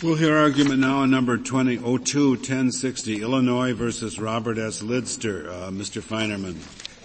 We'll hear argument now on number 2002-1060, Illinois versus Robert S. Lidster. Uh, Mr. Feinerman.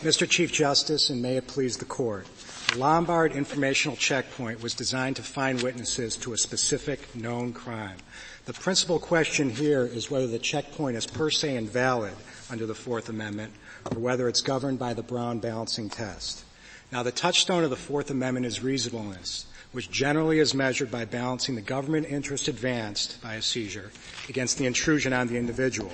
Mr. Chief Justice, and may it please the court. The Lombard informational checkpoint was designed to find witnesses to a specific known crime. The principal question here is whether the checkpoint is per se invalid under the Fourth Amendment or whether it's governed by the Brown balancing test. Now the touchstone of the Fourth Amendment is reasonableness which generally is measured by balancing the government interest advanced by a seizure against the intrusion on the individual.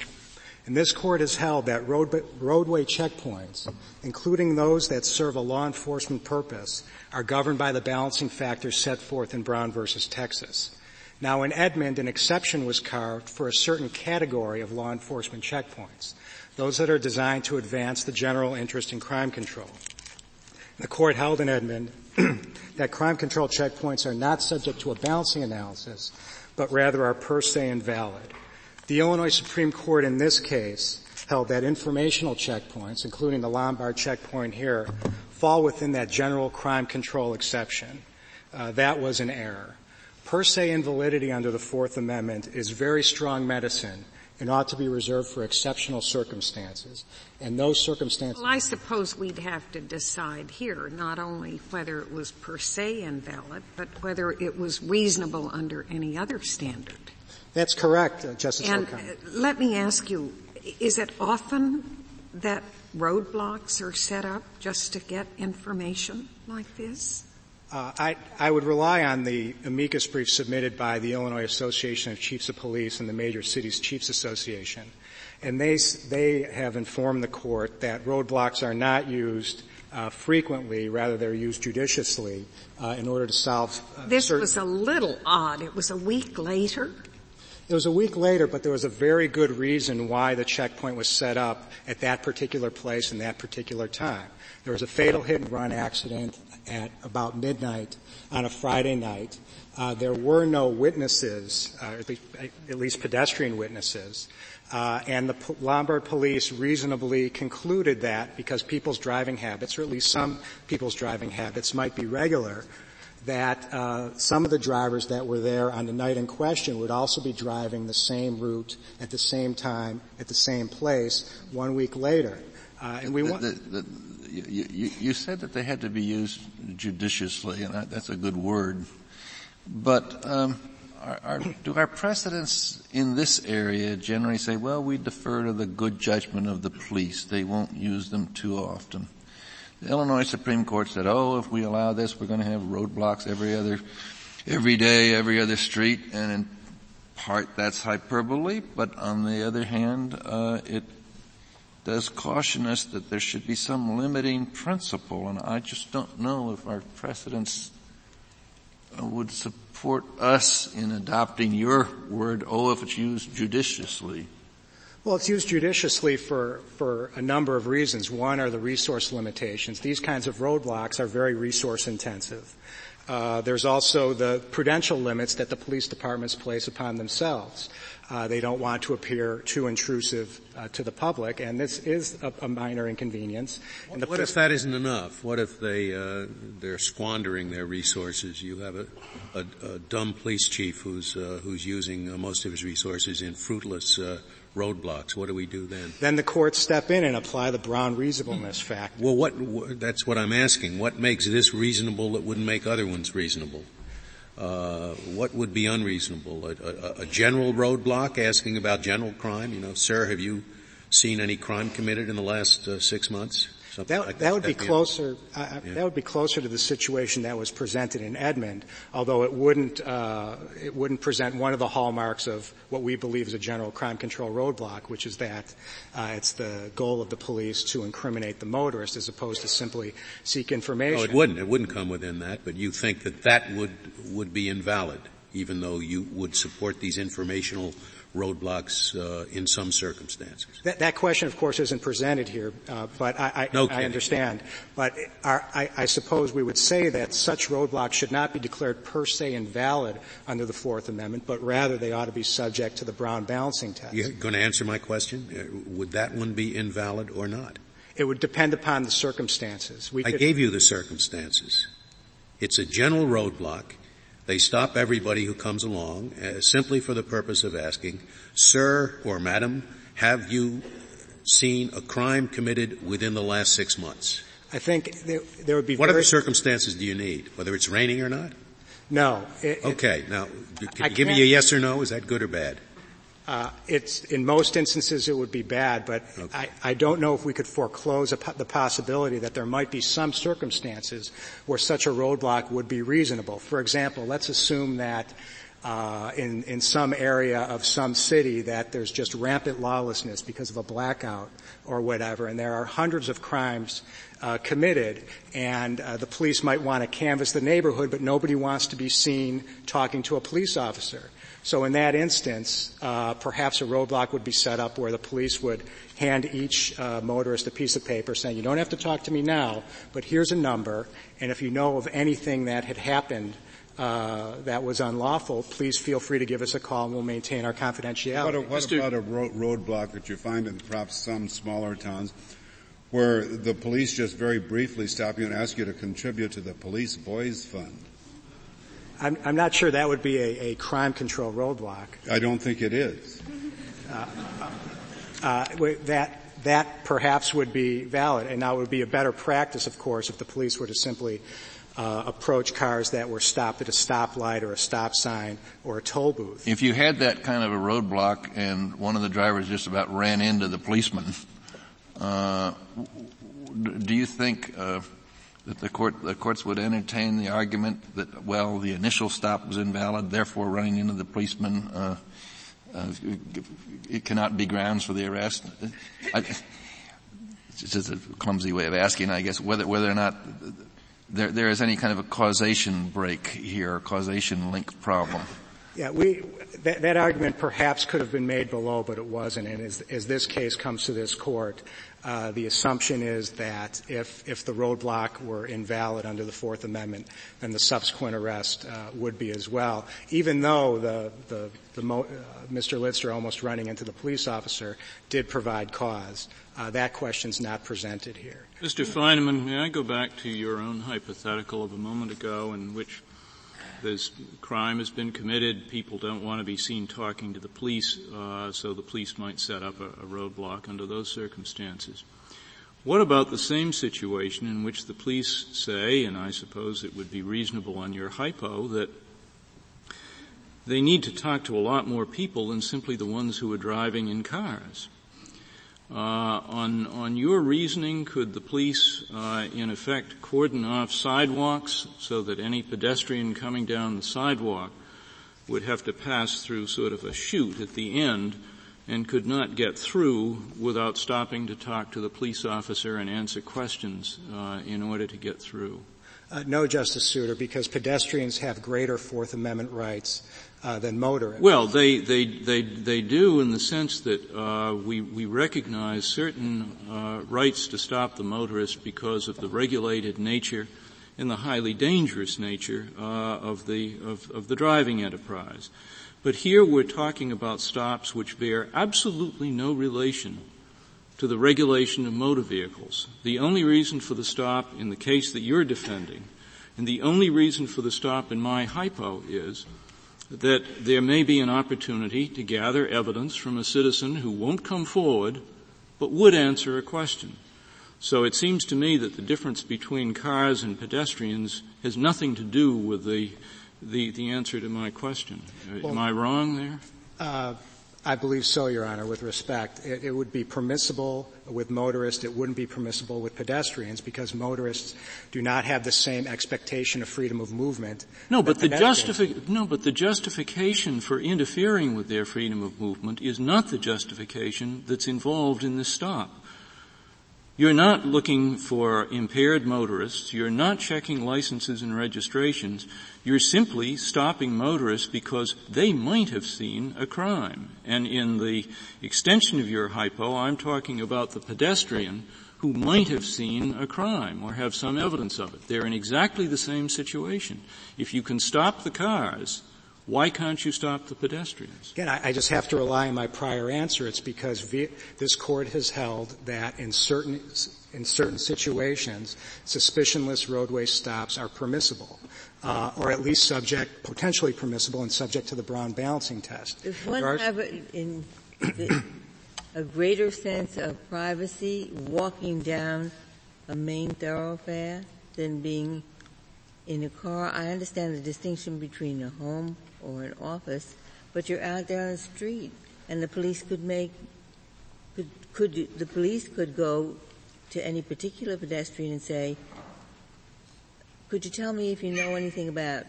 And this court has held that road, roadway checkpoints, including those that serve a law enforcement purpose, are governed by the balancing factors set forth in Brown versus Texas. Now in Edmond, an exception was carved for a certain category of law enforcement checkpoints, those that are designed to advance the general interest in crime control. The court held in Edmond that crime control checkpoints are not subject to a balancing analysis, but rather are per se invalid. The Illinois Supreme Court in this case held that informational checkpoints, including the Lombard checkpoint here, fall within that general crime control exception. Uh, that was an error. Per se invalidity under the Fourth Amendment is very strong medicine and ought to be reserved for exceptional circumstances. And those circumstances. Well, I suppose we'd have to decide here not only whether it was per se invalid, but whether it was reasonable under any other standard. That's correct, uh, Justice And O'Connor. let me ask you, is it often that roadblocks are set up just to get information like this? Uh, I, I, would rely on the amicus brief submitted by the Illinois Association of Chiefs of Police and the Major Cities Chiefs Association. And they, they have informed the court that roadblocks are not used uh, frequently, rather they're used judiciously uh, in order to solve. Uh, this certain- was a little odd. It was a week later. It was a week later, but there was a very good reason why the checkpoint was set up at that particular place and that particular time. There was a fatal hit and run accident at about midnight on a Friday night. Uh, there were no witnesses, uh, at, least, at, least, pedestrian witnesses, uh, and the P- Lombard police reasonably concluded that because people's driving habits, or at least some people's driving habits, might be regular, that uh, some of the drivers that were there on the night in question would also be driving the same route at the same time at the same place one week later. Uh, and we want. The, the, you, you, you, said that they had to be used judiciously, and that's a good word. But um, are, are, do our precedents in this area generally say, well, we defer to the good judgment of the police; they won't use them too often? The Illinois Supreme Court said, oh, if we allow this, we're going to have roadblocks every other, every day, every other street, and in part that's hyperbole, but on the other hand, uh, it does caution us that there should be some limiting principle, and I just don't know if our precedents uh, would support us in adopting your word, oh, if it's used judiciously. Well, it's used judiciously for, for a number of reasons. One are the resource limitations. These kinds of roadblocks are very resource intensive. Uh, there's also the prudential limits that the police departments place upon themselves. Uh, they don't want to appear too intrusive uh, to the public, and this is a, a minor inconvenience. what, what if that isn't enough? What if they uh, they're squandering their resources? You have a, a, a dumb police chief who's uh, who's using uh, most of his resources in fruitless uh, roadblocks. What do we do then? Then the courts step in and apply the Brown reasonableness factor. Well, what that's what I'm asking. What makes this reasonable that wouldn't make other ones reasonable? Uh, what would be unreasonable? A, a, a, general roadblock asking about general crime? You know, sir, have you seen any crime committed in the last uh, six months? That, like that, would be closer. Uh, yeah. That would be closer to the situation that was presented in Edmond, although it wouldn't. Uh, it wouldn't present one of the hallmarks of what we believe is a general crime control roadblock, which is that uh, it's the goal of the police to incriminate the motorist as opposed to simply seek information. Oh, it wouldn't. It wouldn't come within that. But you think that that would would be invalid, even though you would support these informational roadblocks uh, in some circumstances. That, that, question, of course, isn't presented here, uh, but I, I, no I understand. But our, I, I, suppose we would say that such roadblocks should not be declared per se invalid under the Fourth Amendment, but rather they ought to be subject to the Brown balancing test. You're going to answer my question? Uh, would that one be invalid or not? It would depend upon the circumstances. We I could, gave you the circumstances. It's a general roadblock They stop everybody who comes along uh, simply for the purpose of asking, sir or madam, have you seen a crime committed within the last six months? I think there, there would be. What other circumstances do you need? Whether it's raining or not? No. It, okay. Now, can you give me a yes or no? Is that good or bad? Uh, it's in most instances it would be bad, but okay. I, I, don't know if we could foreclose po- the possibility that there might be some circumstances where such a roadblock would be reasonable. For example, let's assume that uh, in in some area of some city that there's just rampant lawlessness because of a blackout or whatever, and there are hundreds of crimes uh, committed, and uh, the police might want to canvass the neighborhood, but nobody wants to be seen talking to a police officer. So in that instance, uh, perhaps a roadblock would be set up where the police would hand each uh, motorist a piece of paper saying, "You don't have to talk to me now, but here's a number, and if you know of anything that had happened." Uh, that was unlawful, please feel free to give us a call and we'll maintain our confidentiality. What, a, what about a road, roadblock that you find in perhaps some smaller towns where the police just very briefly stop you and ask you to contribute to the police boys fund? I'm, I'm not sure that would be a, a, crime control roadblock. I don't think it is. Uh, uh, that that perhaps would be valid, and now it would be a better practice, of course, if the police were to simply uh, approach cars that were stopped at a stoplight or a stop sign or a toll booth. If you had that kind of a roadblock and one of the drivers just about ran into the policeman, uh, do you think? Uh, that the court, the courts would entertain the argument that, well, the initial stop was invalid, therefore running into the policeman, uh, uh, it cannot be grounds for the arrest. I, it's just a clumsy way of asking, I guess, whether, whether or not there, there is any kind of a causation break here, causation link problem. Yeah, we, that, that, argument perhaps could have been made below, but it wasn't. And as, as this case comes to this court, uh, the assumption is that if if the roadblock were invalid under the Fourth Amendment, then the subsequent arrest uh, would be as well. Even though the the, the mo- uh, Mr. Lidster almost running into the police officer did provide cause, uh, that question's not presented here. Mr. Feinerman, may I go back to your own hypothetical of a moment ago, in which this crime has been committed. People don't want to be seen talking to the police, uh, so the police might set up a, a roadblock under those circumstances. What about the same situation in which the police say, and I suppose it would be reasonable on your hypo, that they need to talk to a lot more people than simply the ones who are driving in cars? Uh, on on your reasoning, could the police, uh, in effect, cordon off sidewalks so that any pedestrian coming down the sidewalk would have to pass through sort of a chute at the end and could not get through without stopping to talk to the police officer and answer questions uh, in order to get through? Uh, no, Justice Souter, because pedestrians have greater Fourth Amendment rights uh, than. Well, they, they, they, they do in the sense that uh, we, we recognize certain uh, rights to stop the motorist because of the regulated nature and the highly dangerous nature uh, of, the, of, of the driving enterprise. But here we're talking about stops which bear absolutely no relation to the regulation of motor vehicles. The only reason for the stop in the case that you're defending, and the only reason for the stop in my hypo is that there may be an opportunity to gather evidence from a citizen who won't come forward, but would answer a question. So it seems to me that the difference between cars and pedestrians has nothing to do with the the, the answer to my question. Well, Am I wrong there? Uh, I believe so, Your Honor, with respect. It, it, would be permissible with motorists. It wouldn't be permissible with pedestrians because motorists do not have the same expectation of freedom of movement. No, but the justifi- no, but the justification for interfering with their freedom of movement is not the justification that's involved in this stop. You're not looking for impaired motorists. You're not checking licenses and registrations. You're simply stopping motorists because they might have seen a crime. And in the extension of your hypo, I'm talking about the pedestrian who might have seen a crime or have some evidence of it. They're in exactly the same situation. If you can stop the cars, Why can't you stop the pedestrians? Again, I, I just have to rely on my prior answer. It's because v- this court has held that in certain in certain situations, suspicionless roadway stops are permissible, uh, or at least subject, potentially permissible and subject to the Brown balancing test. Does one are, have a, in the, a greater sense of privacy walking down a main thoroughfare than being in a car? I understand the distinction between a home or an office, but you're out there on the street, and the police could make could could the police could go to any particular pedestrian and say, could you tell me if you know anything about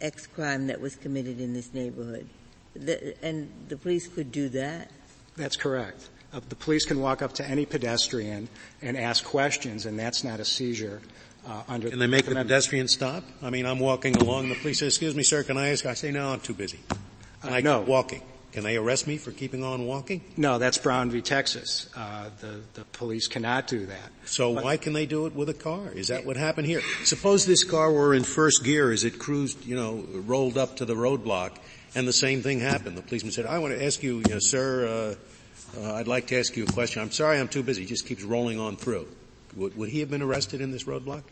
X crime that was committed in this neighborhood? The, and the police could do that? That's correct. Uh, the police can walk up to any pedestrian and ask questions, and that's not a seizure. Uh, under can they make the pedestrian stop? I mean, I'm walking along. The police say, "Excuse me, sir, can I ask?" I say, "No, I'm too busy." And uh, I no. keep walking. Can they arrest me for keeping on walking? No, that's Brown v. Texas. Uh, the the police cannot do that. So but, why can they do it with a car? Is that what happened here? Suppose this car were in first gear as it cruised, you know, rolled up to the roadblock, and the same thing happened. The policeman said, "I want to ask you, you know, sir, uh, uh, I'd like to ask you a question. I'm sorry, I'm too busy." He just keeps rolling on through. Would, would he have been arrested in this roadblock?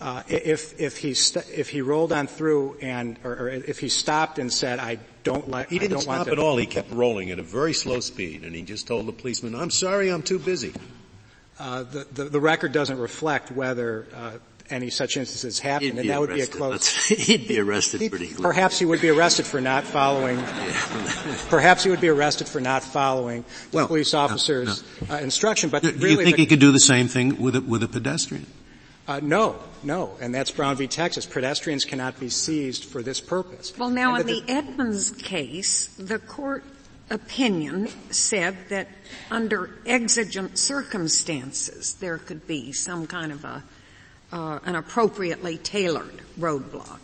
Uh, if if he st- if he rolled on through and or, or, if he stopped and said I don't like he didn't stop at all he kept rolling at a very slow speed and he just told the policeman I'm sorry I'm too busy uh, the, the, the record doesn't reflect whether uh, any such instances happened and that would be a close he'd be arrested he, pretty perhaps he would be arrested for not following perhaps he would be arrested for not following the well, police officer's no, no. Uh, instruction but do, really you think the, he could do the same thing with a, with a pedestrian uh, no, no, and that's Brown v. Texas. Pedestrians cannot be seized for this purpose. Well, now in the, the Edmonds case, the court opinion said that under exigent circumstances there could be some kind of a uh, an appropriately tailored roadblock.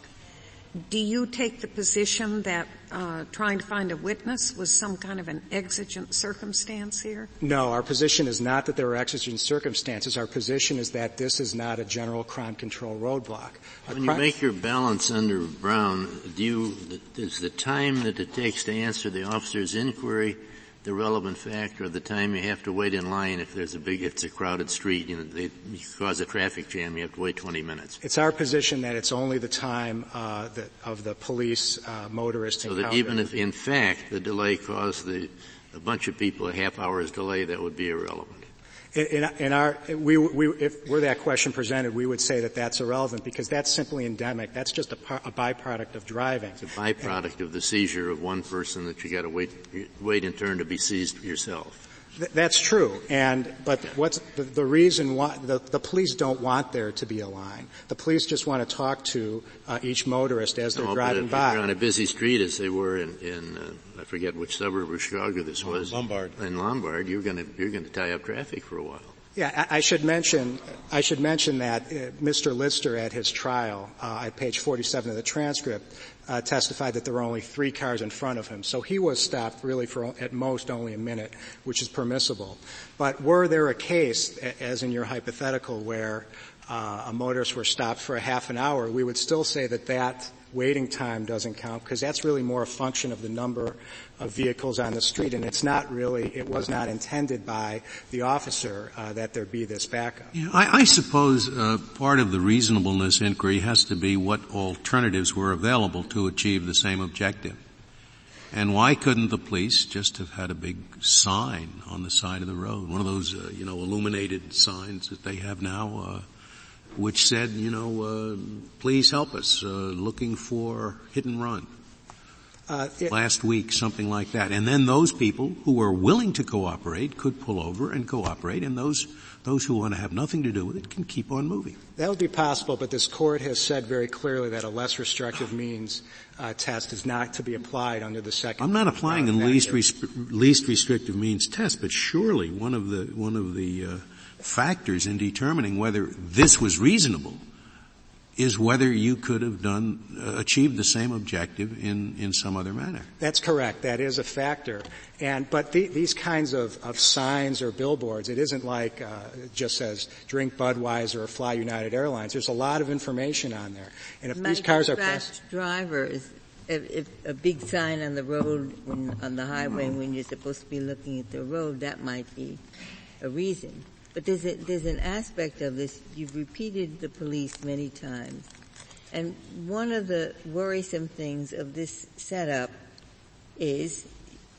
Do you take the position that uh, trying to find a witness was some kind of an exigent circumstance here? No, our position is not that there were exigent circumstances. Our position is that this is not a general crime control roadblock. A when you make your balance under Brown, do you, is the time that it takes to answer the officer's inquiry the relevant factor of the time you have to wait in line if there's a big, if it's a crowded street, you know, they cause a traffic jam, you have to wait 20 minutes. It's our position that it's only the time uh, that of the police uh, motorist So that even if, in fact, the delay caused the, a bunch of people a half hour's delay, that would be irrelevant. In, in, our, we, we, if were that question presented, we would say that that's irrelevant because that's simply endemic. That's just a, par, a byproduct of driving. It's a byproduct and, of the seizure of one person that you got to wait, wait in turn to be seized yourself. Th- that's true. And, but what's the, the reason why, the, the, police don't want there to be a line. The police just want to talk to uh, each motorist as they're no, driving if by. You're on a busy street as they were in, in uh, I forget which suburb of Chicago this was. Lombard. In Lombard, you're gonna, you're gonna tie up traffic for a while. Yeah, I, I should mention, I should mention that uh, Mr. Lidster at his trial, uh, at page 47 of the transcript, uh, testified that there were only three cars in front of him. So he was stopped really for at most only a minute, which is permissible. But were there a case, as in your hypothetical, where uh, a motorist were stopped for a half an hour, we would still say that that waiting time doesn't count because that's really more a function of the number of vehicles on the street, and it's not really, it was not intended by the officer uh, that there be this backup. Yeah, I, I suppose uh, part of the reasonableness inquiry has to be what alternatives were available to achieve the same objective. And why couldn't the police just have had a big sign on the side of the road, one of those, uh, you know, illuminated signs that they have now, uh, which said, you know, uh, please help us, uh, looking for hit and run. Uh, it, last week, something like that. And then those people who are willing to cooperate could pull over and cooperate, and those those who want to have nothing to do with it can keep on moving. That would be possible, but this court has said very clearly that a less restrictive means uh, test is not to be applied under the second. I'm not applying a least res- least restrictive means test, but surely one of the one of the uh, factors in determining whether this was reasonable is whether you could have done, uh, achieved the same objective in, in some other manner. That's correct. That is a factor. And, but the, these kinds of, of signs or billboards, it isn't like, uh, it just says drink Budweiser or fly United Airlines. There's a lot of information on there. And if Might these cars are fast drivers if, if a big sign on the road, when, on the highway, when you're supposed to be looking at the road, that might be a reason. But there's a, there's an aspect of this, you've repeated the police many times. And one of the worrisome things of this setup is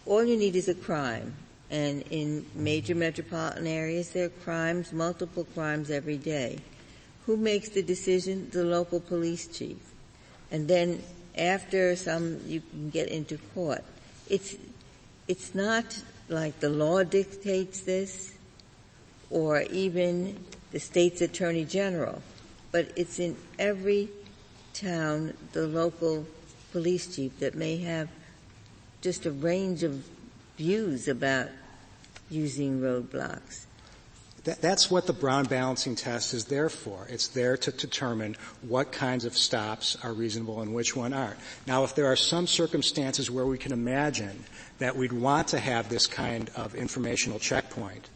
all you need is a crime. And in major metropolitan areas, there are crimes, multiple crimes every day. Who makes the decision? The local police chief. And then after some, you can get into court. It's, it's not like the law dictates this or even the state's attorney general, but it's in every town, the local police chief that may have just a range of views about using roadblocks. that's what the Brown balancing test is there for. It's there to determine what kinds of stops are reasonable and which one aren't. Now, if there are some circumstances where we can imagine that we'd want to have this kind of informational checkpoint,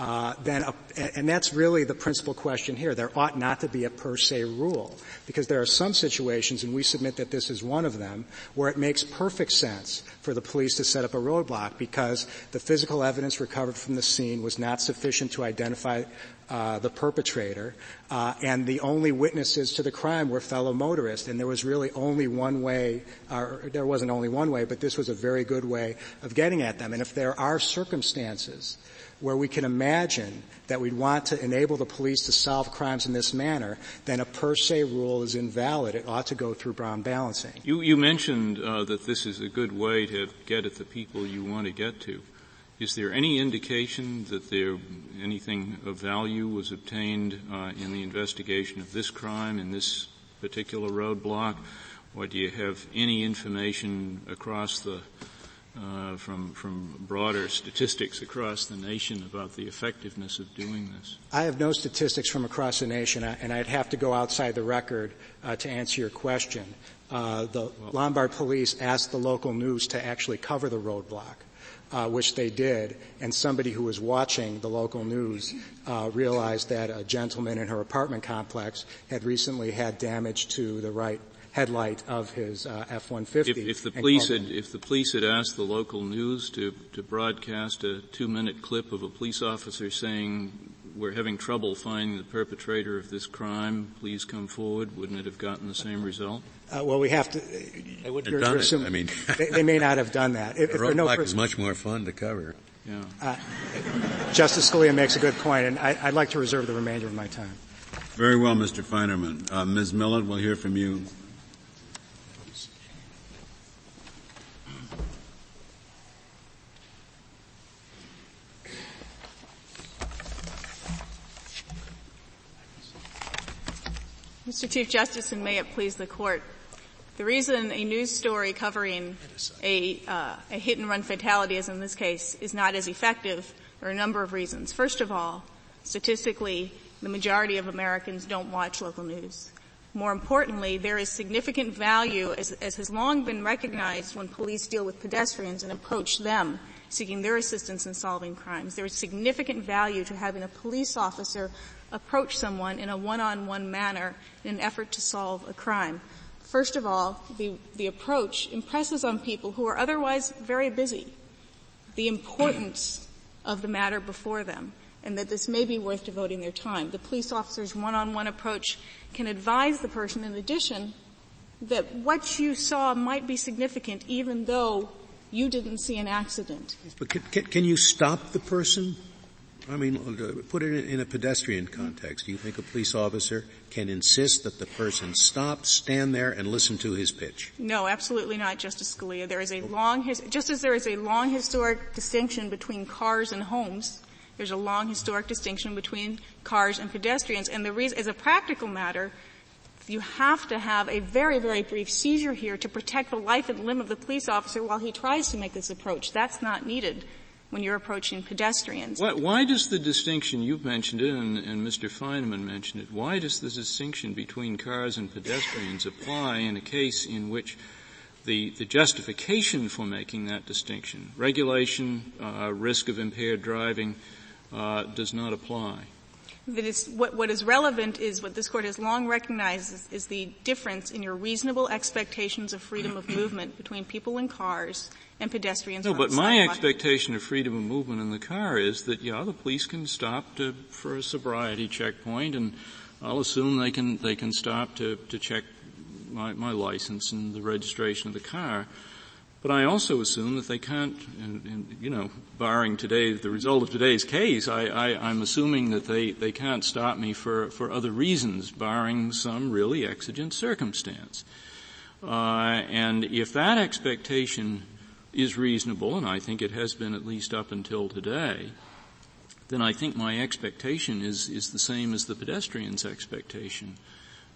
uh, then, a, and that's really the principal question here. There ought not to be a per se rule because there are some situations, and we submit that this is one of them, where it makes perfect sense for the police to set up a roadblock because the physical evidence recovered from the scene was not sufficient to identify uh, the perpetrator, uh, and the only witnesses to the crime were fellow motorists, and there was really only one way, or there wasn't only one way, but this was a very good way of getting at them. And if there are circumstances where we can imagine that we'd want to enable the police to solve crimes in this manner, then a per se rule is invalid. It ought to go through Brown balancing. You, you mentioned uh, that this is a good way to get at the people you want to get to. Is there any indication that there anything of value was obtained uh, in the investigation of this crime in this particular roadblock, or do you have any information across the uh, from from broader statistics across the nation about the effectiveness of doing this? I have no statistics from across the nation, and I'd have to go outside the record uh, to answer your question. Uh, the well, Lombard police asked the local news to actually cover the roadblock. Uh, which they did, and somebody who was watching the local news uh, realized that a gentleman in her apartment complex had recently had damage to the right headlight of his uh, F-150. If, if the police had, if the police had asked the local news to, to broadcast a two-minute clip of a police officer saying, we're having trouble finding the perpetrator of this crime, please come forward, wouldn't it have gotten the same result? Uh, well, we have to. They wouldn't have done it. I mean, they, they, may not have done that. If, the roadblock no is much more fun to cover. Yeah. Uh, Justice Scalia makes a good point, and I, would like to reserve the remainder of my time. Very well, Mr. Feinerman. Uh, Ms. Millett, we'll hear from you. Mr. Chief Justice, and may it please the court. The reason a news story covering a, uh, a hit and run fatality, as in this case, is not as effective there are a number of reasons. First of all, statistically, the majority of Americans don't watch local news. More importantly, there is significant value, as, as, has long been recognized when police deal with pedestrians and approach them seeking their assistance in solving crimes. There is significant value to having a police officer approach someone in a one-on-one manner in an effort to solve a crime. First of all, the, the approach impresses on people who are otherwise very busy the importance of the matter before them and that this may be worth devoting their time. The police officer's one-on-one approach can advise the person in addition that what you saw might be significant even though you didn't see an accident. But can, can, can you stop the person I mean, uh, put it in a pedestrian context. Do you think a police officer can insist that the person stop, stand there, and listen to his pitch? No, absolutely not, Justice Scalia. There is a long, just as there is a long historic distinction between cars and homes, there's a long historic distinction between cars and pedestrians. And the reason, as a practical matter, you have to have a very, very brief seizure here to protect the life and limb of the police officer while he tries to make this approach. That's not needed when you're approaching pedestrians. Why, why does the distinction, you've mentioned it and, and Mr. Feinerman mentioned it, why does the distinction between cars and pedestrians apply in a case in which the, the justification for making that distinction, regulation, uh, risk of impaired driving, uh, does not apply? That is what, what is relevant is what this court has long recognized is, is, the difference in your reasonable expectations of freedom of movement between people in cars and pedestrians. No, but my expectation of freedom of movement in the car is that yeah, the police can stop to, for a sobriety checkpoint, and I'll assume they can they can stop to to check my, my license and the registration of the car. But I also assume that they can't, you know, barring today, the result of today's case, I, I'm assuming that they, they can't stop me for, for other reasons, barring some really exigent circumstance. Uh, and if that expectation is reasonable, and I think it has been at least up until today, then I think my expectation is, is the same as the pedestrian's expectation,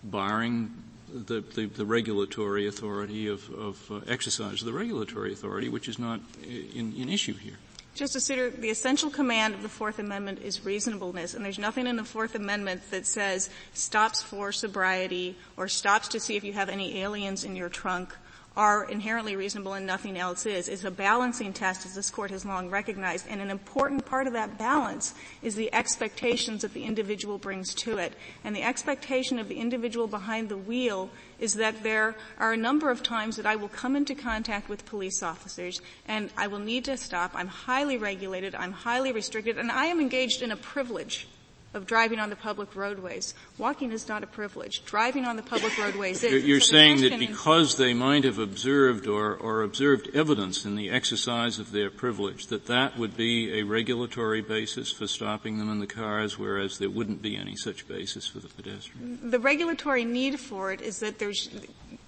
barring the, the, the regulatory authority of, of uh, exercise of the regulatory authority, which is not in, in issue here. Justice Souter, the essential command of the Fourth Amendment is reasonableness, and there's nothing in the Fourth Amendment that says stops for sobriety or stops to see if you have any aliens in your trunk are inherently reasonable and nothing else is. It's a balancing test as this court has long recognized and an important part of that balance is the expectations that the individual brings to it. And the expectation of the individual behind the wheel is that there are a number of times that I will come into contact with police officers and I will need to stop. I'm highly regulated, I'm highly restricted, and I am engaged in a privilege of driving on the public roadways. Walking is not a privilege. Driving on the public roadways is. You're so saying that because they might have observed or, or observed evidence in the exercise of their privilege, that that would be a regulatory basis for stopping them in the cars, whereas there wouldn't be any such basis for the pedestrian. The regulatory need for it is that there's,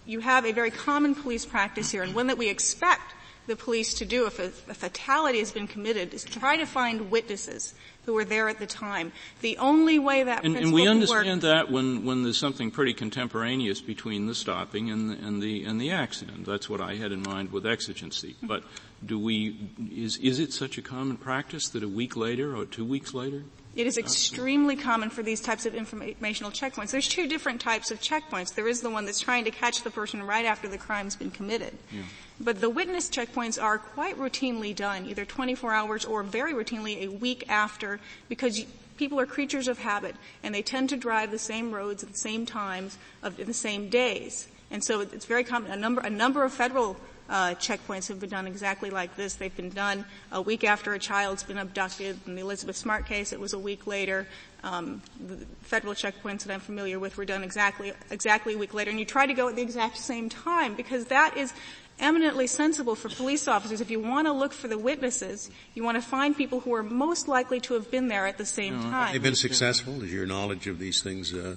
you have a very common police practice here, and one that we expect the police to do if a, a fatality has been committed is try to find witnesses who were there at the time. The only way that and, and we understand that when, when there's something pretty contemporaneous between the stopping and the, and the and the accident. That's what I had in mind with exigency. Mm-hmm. But do we is is it such a common practice that a week later or two weeks later? It is extremely common for these types of informational checkpoints. There's two different types of checkpoints. There is the one that's trying to catch the person right after the crime's been committed. Yeah. But the witness checkpoints are quite routinely done, either 24 hours or very routinely a week after, because people are creatures of habit and they tend to drive the same roads at the same times of the same days. And so it's very common. A number, a number of federal uh, checkpoints have been done exactly like this. They've been done a week after a child's been abducted. In the Elizabeth Smart case, it was a week later. Um, the federal checkpoints that I'm familiar with were done exactly exactly a week later, and you try to go at the exact same time because that is eminently sensible for police officers. If you want to look for the witnesses, you want to find people who are most likely to have been there at the same no, time. They've been successful. Is your knowledge of these things uh,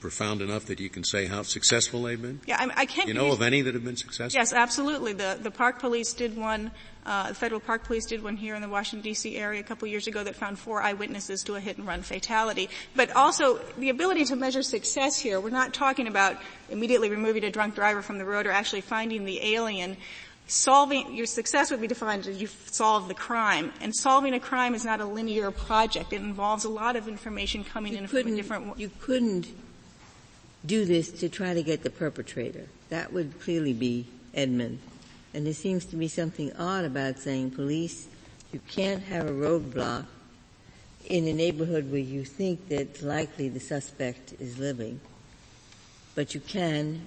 profound enough that you can say how successful they've been? Yeah, I, I can't. You know of any that have been successful? Yes, absolutely. The the park police did one. Uh, the federal park police did one here in the Washington D.C. area a couple years ago that found four eyewitnesses to a hit and run fatality. But also the ability to measure success here. We're not talking about immediately removing a drunk driver from the road or actually finding the alien solving your success would be defined as you solve the crime and solving a crime is not a linear project it involves a lot of information coming you in from different you couldn't do this to try to get the perpetrator. That would clearly be Edmond. And there seems to be something odd about saying police, you can't have a roadblock in a neighborhood where you think that likely the suspect is living. But you can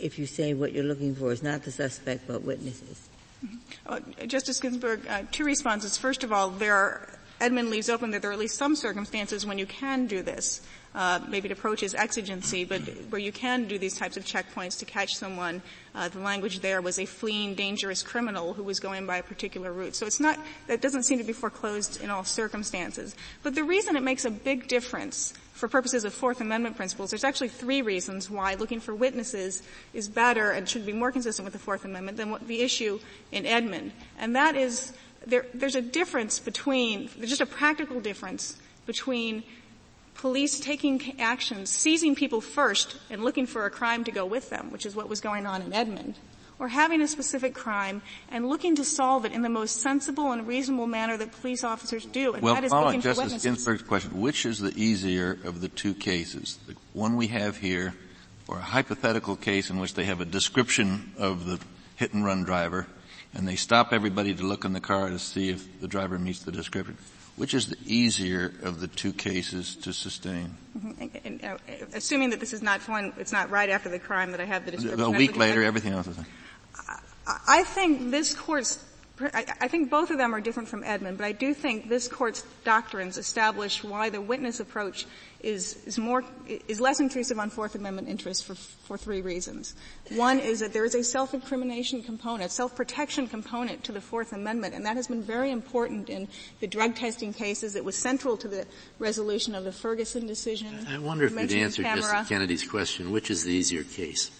if you say what you're looking for is not the suspect but witnesses. Mm-hmm. Uh, Justice Ginsburg, uh, two responses. First of all, there are, Edmond leaves open that there are at least some circumstances when you can do this uh, maybe it approaches exigency, but where you can do these types of checkpoints to catch someone. Uh, the language there was a fleeing, dangerous criminal who was going by a particular route. So it's not that doesn't seem to be foreclosed in all circumstances. But the reason it makes a big difference for purposes of Fourth Amendment principles, there's actually three reasons why looking for witnesses is better and should be more consistent with the Fourth Amendment than what the issue in Edmond. And that is there, there's a difference between, there's just a practical difference between police taking actions, seizing people first and looking for a crime to go with them, which is what was going on in Edmond, or having a specific crime and looking to solve it in the most sensible and reasonable manner that police officers do, and well, that is looking Justice for witnesses. Ginsburg's question, which is the easier of the two cases? The one we have here, or a hypothetical case in which they have a description of the hit and run driver, and they stop everybody to look in the car to see if the driver meets the description Which is the easier of the two cases to sustain? Mm-hmm. And, and, uh, assuming that this is not one, it's not right after the crime that I have the description. A week later, everything else is. I, I think this court's I, think both of them are different from Edmond, but I do think this court's doctrines establish why the witness approach is, is more, is less intrusive on Fourth Amendment interests for, for three reasons. One is that there is a self-incrimination component, self-protection component to the Fourth Amendment, and that has been very important in the drug testing cases. It was central to the resolution of the Ferguson decision. I wonder if you'd answer Justice Kennedy's question, which is the easier case?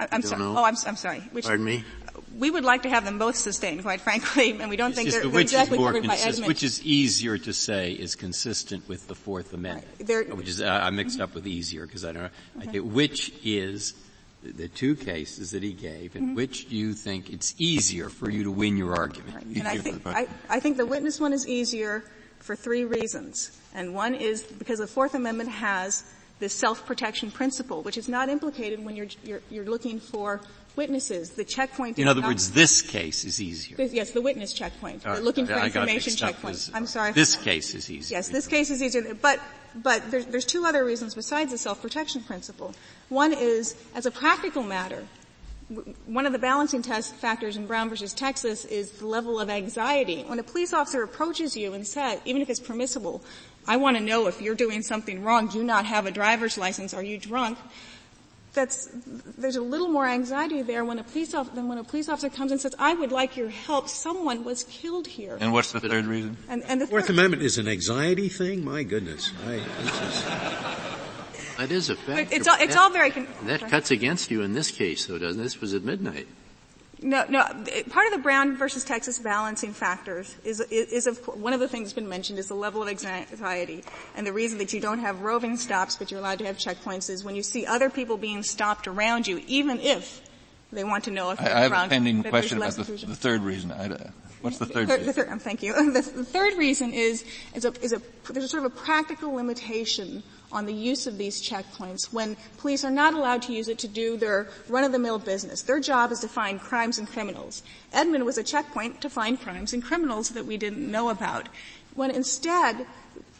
I, am sorry. Oh, I'm, I'm sorry. Which, Pardon me? We would like to have them both sustained, quite frankly, and we don't it's think they're, they're exactly covered by Edmond. Which is easier to say is consistent with the Fourth Amendment. Right. Which is, uh, I mixed up with easier because I don't know. I think which is the two cases that he gave, and mm-hmm. which do you think it's easier for you to win your argument? Right. And I think, I, I think the witness one is easier for three reasons. And one is because the Fourth Amendment has this self-protection principle, which is not implicated when you're, you're, you're looking for witnesses. The checkpoint. In other words, this case is easier. yes, the witness checkpoint. Right. looking for I information checkpoint. I'm sorry. This case is easier. Yes, this case is easier. But but there's, there's two other reasons besides the self-protection principle. One is, as a practical matter, one of the balancing test factors in Brown versus Texas is the level of anxiety. When a police officer approaches you and says, even if it's permissible, I want to know if you're doing something wrong, do you not have a driver's license, are you drunk? That's, there's a little more anxiety there when a police officer, than when a police officer comes and says, I would like your help, someone was killed here. And what's the third reason? And, and the Fourth third, Amendment is an anxiety thing? My goodness. I, that is a fact. It's all, it's all very. Con- that cuts against you in this case, though, doesn't it? This was at midnight. No, no. Part of the Brown versus Texas balancing factors is, is, is of one of the things that's been mentioned is the level of anxiety, and the reason that you don't have roving stops, but you're allowed to have checkpoints, is when you see other people being stopped around you, even if they want to know if they're I, I have drunk, a pending question about the, the, third reason. I, what's the third? The, the third, um, thank you. The, the, third reason is is a, is a there's a sort of a practical limitation on the use of these checkpoints when police are not allowed to use it to do their run-of-the-mill business. Their job is to find crimes and criminals. Edmond was a checkpoint to find crimes and criminals that we didn't know about. When instead,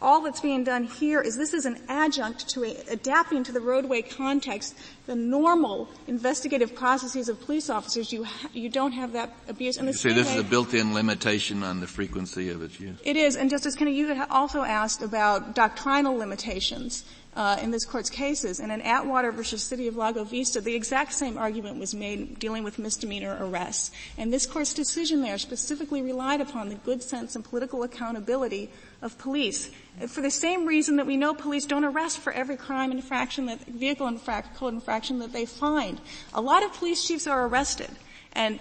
all that's being done here is this is an adjunct to a, adapting to the roadway context the normal investigative processes of police officers. You ha- you don't have that abuse. And you say this way, is a built-in limitation on the frequency of its use. It is, and Justice Kennedy, you had also asked about doctrinal limitations. Uh, in this court's cases. And in Atwater versus City of Lago Vista, the exact same argument was made dealing with misdemeanor arrests. And this court's decision there specifically relied upon the good sense and political accountability of police. For the same reason that we know police don't arrest for every crime infraction that, vehicle infraction, code infraction that they find. A lot of police chiefs are arrested. And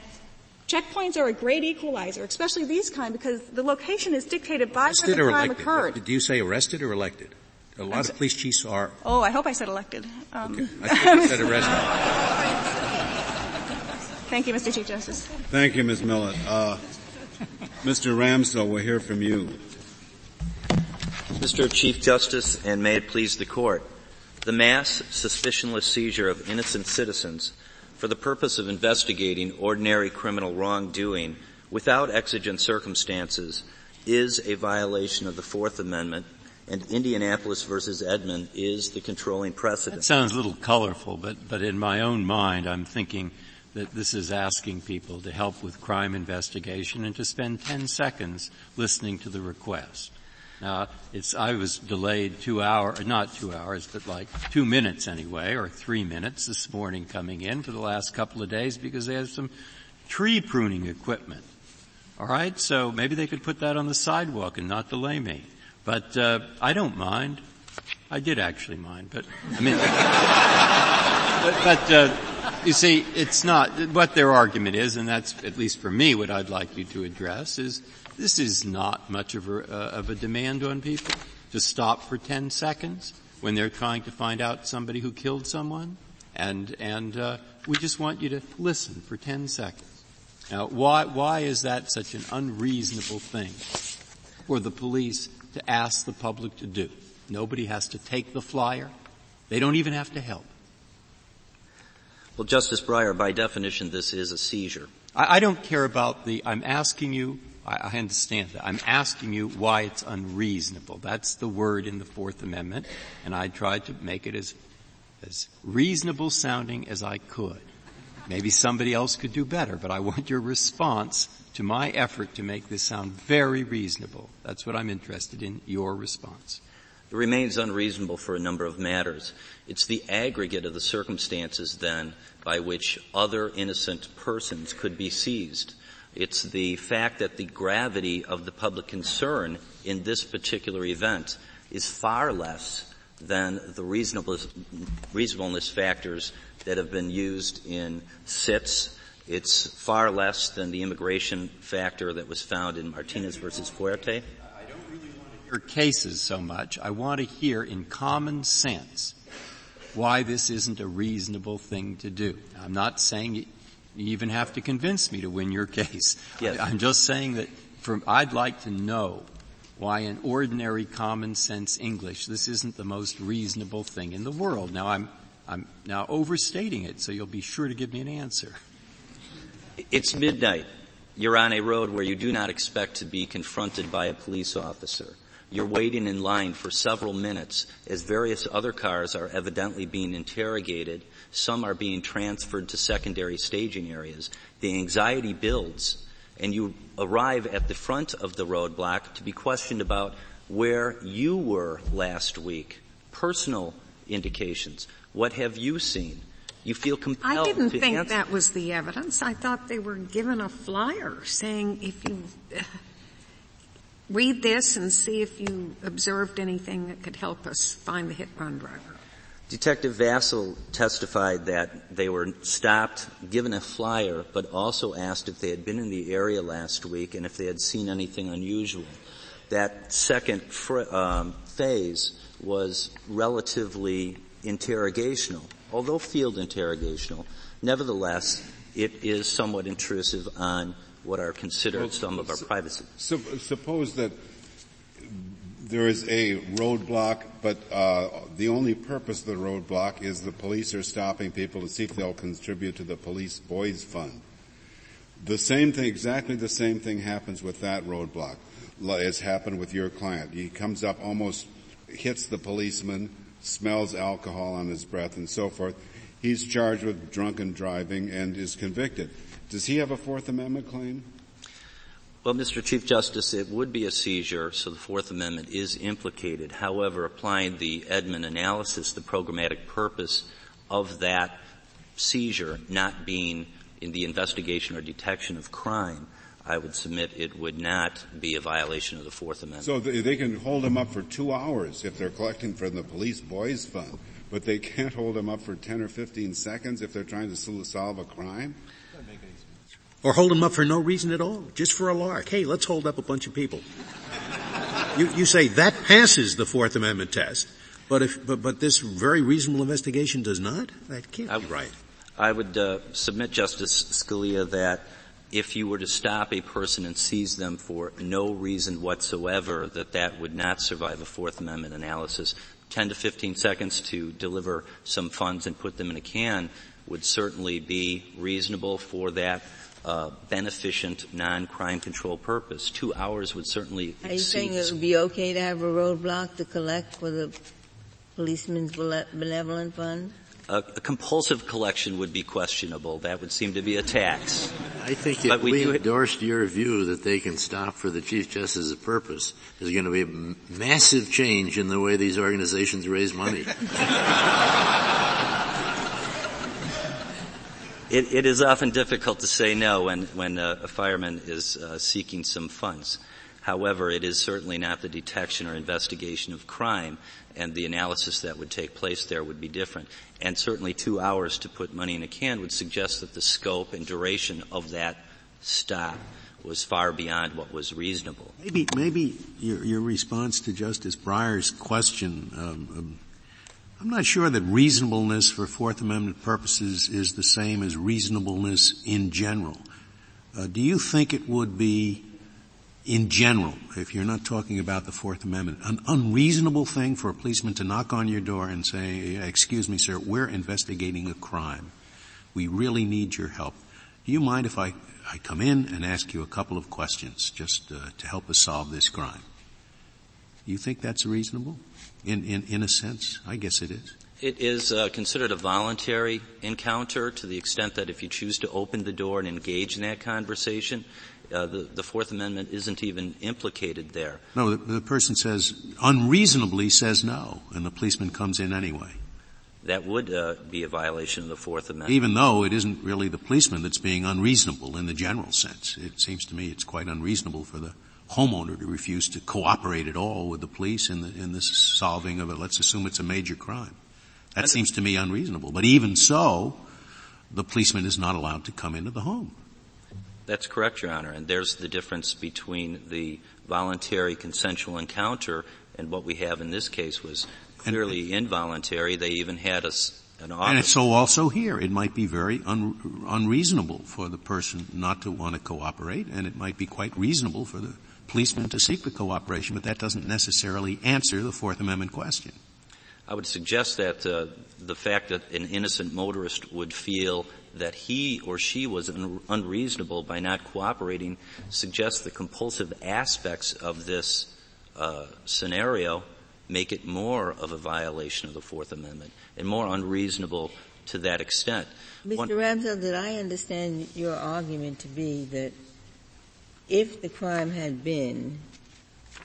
checkpoints are a great equalizer, especially these kind, because the location is dictated by arrested where the crime elected? occurred. Did you say arrested or elected? A lot so, of police chiefs are. Oh, I hope I said elected. Um, okay. I think you said arrested. Thank you, Mr. Chief Justice. Thank you, Ms. Millett. Uh, Mr. Ramsdell, we'll hear from you. Mr. Chief Justice, and may it please the Court, the mass suspicionless seizure of innocent citizens for the purpose of investigating ordinary criminal wrongdoing without exigent circumstances is a violation of the Fourth Amendment and Indianapolis versus Edmond is the controlling precedent. That sounds a little colorful, but, but in my own mind I'm thinking that this is asking people to help with crime investigation and to spend 10 seconds listening to the request. Now, it's, I was delayed two hours, not two hours, but like two minutes anyway, or three minutes this morning coming in for the last couple of days because they have some tree pruning equipment. Alright, so maybe they could put that on the sidewalk and not delay me. But, uh, I don't mind. I did actually mind, but, I mean, but, but uh, you see, it's not, what their argument is, and that's, at least for me, what I'd like you to address is, this is not much of a, uh, of a demand on people to stop for 10 seconds when they're trying to find out somebody who killed someone. And, and, uh, we just want you to listen for 10 seconds. Now, why, why is that such an unreasonable thing for the police to ask the public to do? Nobody has to take the flyer. They don't even have to help. Well, Justice Breyer, by definition, this is a seizure. I, I don't care about the, I'm asking you I, I understand that. I'm asking you why it's unreasonable. That's the word in the Fourth Amendment, and I tried to make it as, as reasonable sounding as I could. Maybe somebody else could do better, but I want your response to my effort to make this sound very reasonable. That's what I'm interested in, your response. It remains unreasonable for a number of matters. It's the aggregate of the circumstances then by which other innocent persons could be seized. It's the fact that the gravity of the public concern in this particular event is far less than the reasonableness, factors that have been used in Sitz. It's far less than the immigration factor that was found in Martinez versus Fuerte. I don't really want to hear cases so much. I want to hear in common sense why this isn't a reasonable thing to do. I'm not saying you even have to convince me to win your case. Yes. I'm just saying that from, I'd like to know why in ordinary common sense English this isn't the most reasonable thing in the world. Now I'm, I'm now overstating it, so you'll be sure to give me an answer. It's midnight. You're on a road where you do not expect to be confronted by a police officer. You're waiting in line for several minutes as various other cars are evidently being interrogated. Some are being transferred to secondary staging areas. The anxiety builds and you arrive at the front of the roadblock to be questioned about where you were last week. Personal indications. What have you seen? You feel compelled I didn't think answer. that was the evidence. I thought they were given a flyer saying if you uh, read this and see if you observed anything that could help us find the hit run driver. Detective Vassell testified that they were stopped, given a flyer, but also asked if they had been in the area last week and if they had seen anything unusual. That second fr- um, phase was relatively interrogational, although field interrogational. Nevertheless, it is somewhat intrusive on what are considered Well, some of our privacy. Sup- Suppose that there is a roadblock, but uh, the only purpose of the roadblock is the police are stopping people to see if they'll contribute to the police boys fund. The same thing, exactly the same thing happens with that roadblock as happened with your client. He comes up, almost hits the policeman, smells alcohol on his breath and so forth. He's charged with drunken driving and is convicted. Does he have a Fourth Amendment claim? Well, Mr. Chief Justice, it would be a seizure, so the Fourth Amendment is implicated. However, applying the Edmond analysis, the programmatic purpose of that seizure not being in the investigation or detection of crime, I would submit it would not be a violation of the Fourth Amendment. So they, can hold him up for two hours if they're collecting from the police boys fund, but they can't hold him up for 10 or 15 seconds if they're trying to solve a crime? Or hold them up for no reason at all, just for a lark. Hey, let's hold up a bunch of people. You, you say that passes the Fourth Amendment test, but if, but, but this very reasonable investigation does not? That can't be right. I would uh, submit, Justice Scalia, that if you were to stop a person and seize them for no reason whatsoever, that that would not survive a Fourth Amendment analysis. 10 to 15 seconds to deliver some funds and put them in a can would certainly be reasonable for that uh, beneficent non-crime control purpose. Two hours would certainly Are you saying it would be okay to have a roadblock to collect for the policeman's benevolent fund? a, a compulsive collection would be questionable. That would seem to be a tax. I think if But we we do- endorsed your view that they can stop for the Chief Justice's purpose, there's going to be a m- massive change in the way these organizations raise money. It, it is often difficult to say no when, when a, a fireman is uh, seeking some funds. However, it is certainly not the detection or investigation of crime, and the analysis that would take place there would be different. And certainly two hours to put money in a can would suggest that the scope and duration of that stop was far beyond what was reasonable. Maybe, maybe your, your response to Justice Breyer's question, um, um, I'm not sure that reasonableness for Fourth Amendment purposes is the same as reasonableness in general. Uh, do you think it would be, in general, if you're not talking about the Fourth Amendment, an unreasonable thing for a policeman to knock on your door and say, "Excuse me, sir, we're investigating a crime. We really need your help." Do you mind if I, I come in and ask you a couple of questions just uh, to help us solve this crime? Do you think that's reasonable? In, in, in a sense? I guess it is. It is uh, considered a voluntary encounter to the extent that if you choose to open the door and engage in that conversation, uh, the, the, Fourth Amendment isn't even implicated there. No, the, the, person says, unreasonably says no, and the policeman comes in anyway. That would uh, be a violation of the Fourth Amendment. Even though it isn't really the policeman that's being unreasonable in the general sense. It seems to me it's quite unreasonable for the homeowner to refuse to cooperate at all with the police in the, in the solving of it. Let's assume it's a major crime. That seems to me unreasonable. But even so, the policeman is not allowed to come into the home. That's correct, Your Honor. And there's the difference between the voluntary consensual encounter and what we have in this case was clearly and, involuntary. They even had a, an office. And so also here. It might be very un, unreasonable for the person not to want to cooperate, and it might be quite reasonable for the policeman to seek the cooperation, but that doesn't necessarily answer the Fourth Amendment question. I would suggest that uh, the fact that an innocent motorist would feel that he or she was un- unreasonable by not cooperating suggests the compulsive aspects of this uh, scenario make it more of a violation of the Fourth Amendment and more unreasonable to that extent. Mr. One, Ramsell, did I understand your argument to be that if the crime had been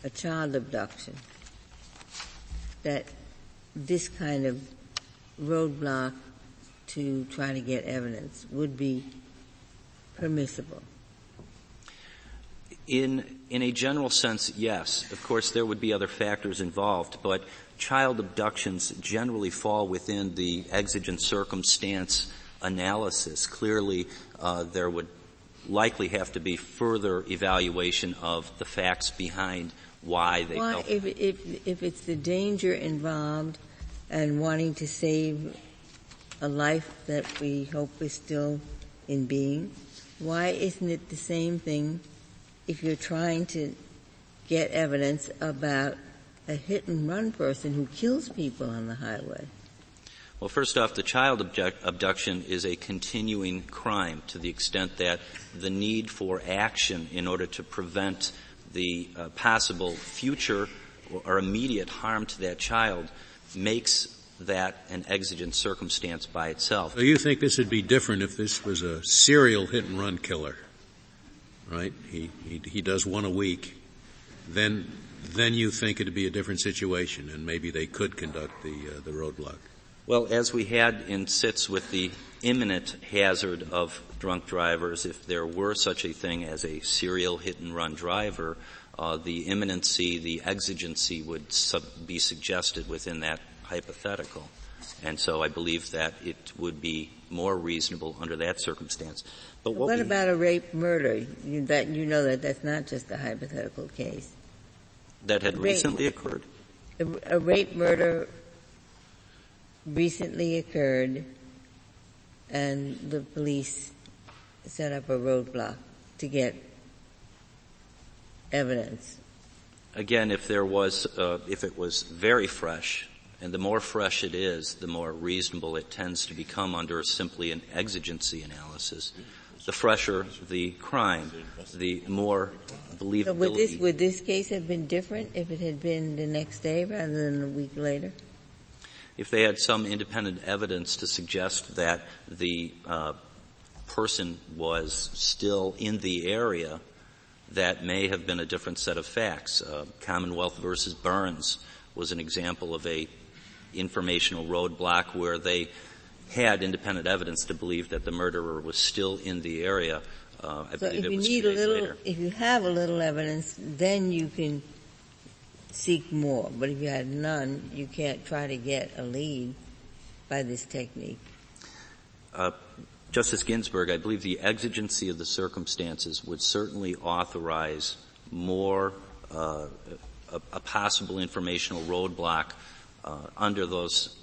a child abduction, that this kind of roadblock to try to get evidence would be permissible? In, in a general sense, yes. Of course, there would be other factors involved, but child abductions generally fall within the exigent circumstance analysis. Clearly, uh, there would likely have to be further evaluation of the facts behind why they why, if, if, if it's the danger involved and wanting to save a life that we hope is still in being, why isn't it the same thing if you're trying to get evidence about a hit and run person who kills people on the highway? Well, first off, the child abduction is a continuing crime to the extent that the need for action in order to prevent the uh, possible future or immediate harm to that child makes that an exigent circumstance by itself. So you think this would be different if this was a serial hit and run killer, right? He, he, he does one a week. Then, then you think it'd be a different situation and maybe they could conduct the, uh, the roadblock. Well, as we had in Sitz with the imminent hazard of drunk drivers, if there were such a thing as a serial hit and run driver, uh, the imminency, the exigency would sub- be suggested within that hypothetical. And so I believe that it would be more reasonable under that circumstance. But what, what about a rape murder? You, that you know that that's not just a hypothetical case. That had rape, recently occurred. A, a rape murder recently occurred and the police set up a roadblock to get evidence. Again, if there was, uh, if it was very fresh, and the more fresh it is, the more reasonable it tends to become under simply an exigency analysis. The fresher the crime, the more believability. So would this, would this case have been different if it had been the next day rather than a week later? If they had some independent evidence to suggest that the uh, person was still in the area, that may have been a different set of facts. Uh, Commonwealth versus Burns was an example of a informational roadblock where they had independent evidence to believe that the murderer was still in the area. Uh, I so believe if you need a little, later. if you have a little evidence, then you can seek more. But if you had none, you can't try to get a lead by this technique. Uh, Justice Ginsburg, I believe the exigency of the circumstances would certainly authorize more uh, a, a, possible informational roadblock uh, under those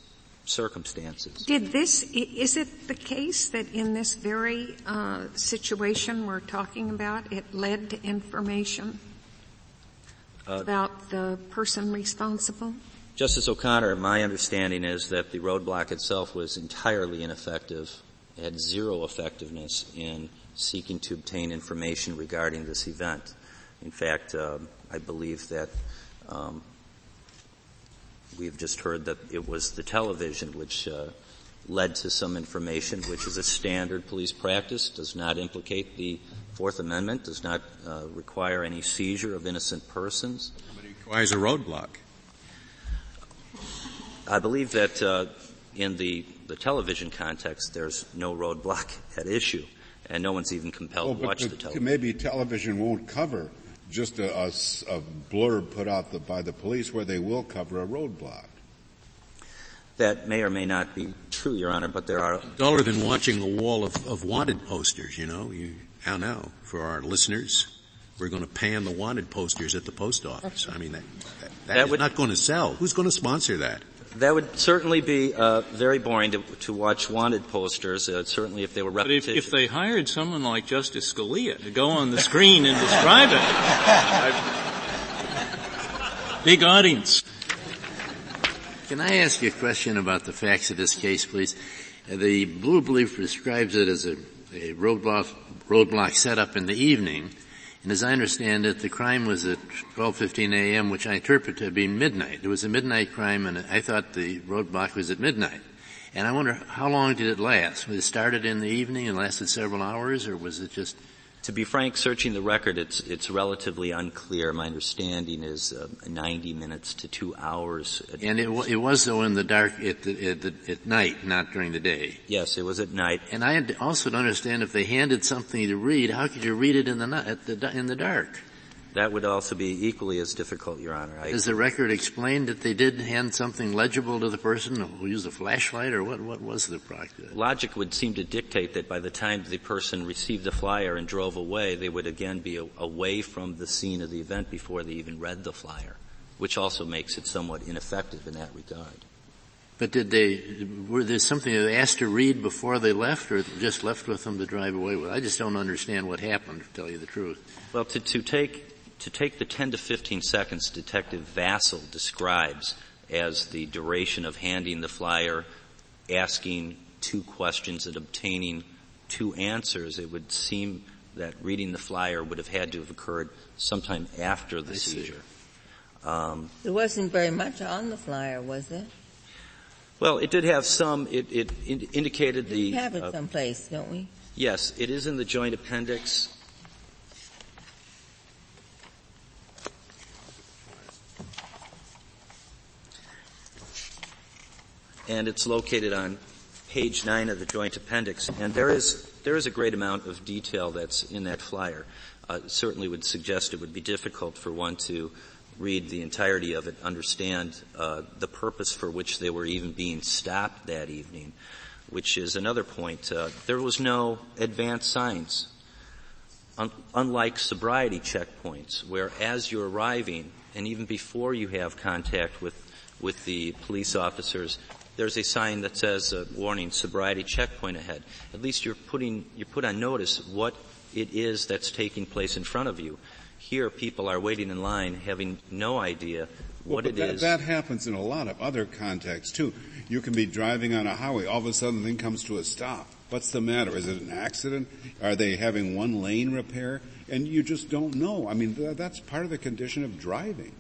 circumstances. Did this, is it the case that in this very uh, situation we're talking about, it led to information? About the person responsible? Justice O'Connor, my understanding is that the roadblock itself was entirely ineffective had zero effectiveness in seeking to obtain information regarding this event. In fact, uh, I believe that um, we've just heard that it was the television which uh, led to some information, which is a standard police practice, does not implicate the Fourth Amendment, does not uh, require any seizure of innocent persons. But it requires a roadblock. I believe that uh, in the, the television context, there's no roadblock at issue, and no one's even compelled oh, to watch the, the television. Maybe television won't cover just a, a, a blurb put out the, by the police where they will cover a roadblock. That may or may not be true, Your Honor, but there are duller than watching a wall of, of wanted posters. You know, you how now for our listeners, we're going to pan the wanted posters at the post office. I mean, that, that, that, that would, not going to sell. Who's going to sponsor that? That would certainly be uh, very boring to, to watch wanted posters. Uh, certainly, if they were repetitious. But if, if, they hired someone like Justice Scalia to go on the screen and describe it, big audience. Can I ask you a question about the facts of this case, please? The blue brief describes it as a, a roadblock, roadblock set up in the evening and as I understand it, the crime was at 12:15 a.m., which I interpret to be midnight. It was a midnight crime, and I thought the roadblock was at midnight. And I wonder how long did it last? Was it started in the evening and lasted several hours, or was it just to be frank, searching the record, it's it's relatively unclear. My understanding is uh, 90 minutes to two hours. And it, w- it was though in the dark at, the, at, the, at night, not during the day. Yes, it was at night. And I had also to understand if they handed something to read, how could you read it in the, at the in the dark? That would also be equally as difficult, Your Honor. I Does the record explain that they did hand something legible to the person who used a flashlight, or what, what was the practice? Logic would seem to dictate that by the time the person received the flyer and drove away, they would again be a- away from the scene of the event before they even read the flyer, which also makes it somewhat ineffective in that regard. But did they, were there something they asked to read before they left or just left with them to drive away with? I just don't understand what happened, to tell you the truth. Well, to, to take to take the 10 to 15 seconds Detective Vassell describes as the duration of handing the flyer, asking two questions and obtaining two answers, it would seem that reading the flyer would have had to have occurred sometime after the I seizure. Um, there wasn't very much on the flyer, was there? Well, it did have some. It, it in, indicated the. We have it uh, someplace, don't we? Yes, it is in the joint appendix. And it's located on page nine of the joint appendix. And there is there is a great amount of detail that's in that flyer. Uh, certainly would suggest it would be difficult for one to read the entirety of it, understand uh, the purpose for which they were even being stopped that evening, which is another point. Uh, there was no advance signs. Un- unlike sobriety checkpoints, where as you're arriving, and even before you have contact with with the police officers, there's a sign that says, uh, warning, sobriety checkpoint ahead. At least you're putting, you're put on notice what it is that's taking place in front of you. Here, people are waiting in line having no idea what well, it that, is. that, happens in a lot of other contexts too. You can be driving on a highway, all of a sudden the thing comes to a stop. What's the matter? Is it an accident? Are they having one lane repair? And you just don't know. I mean, that's part of the condition of driving.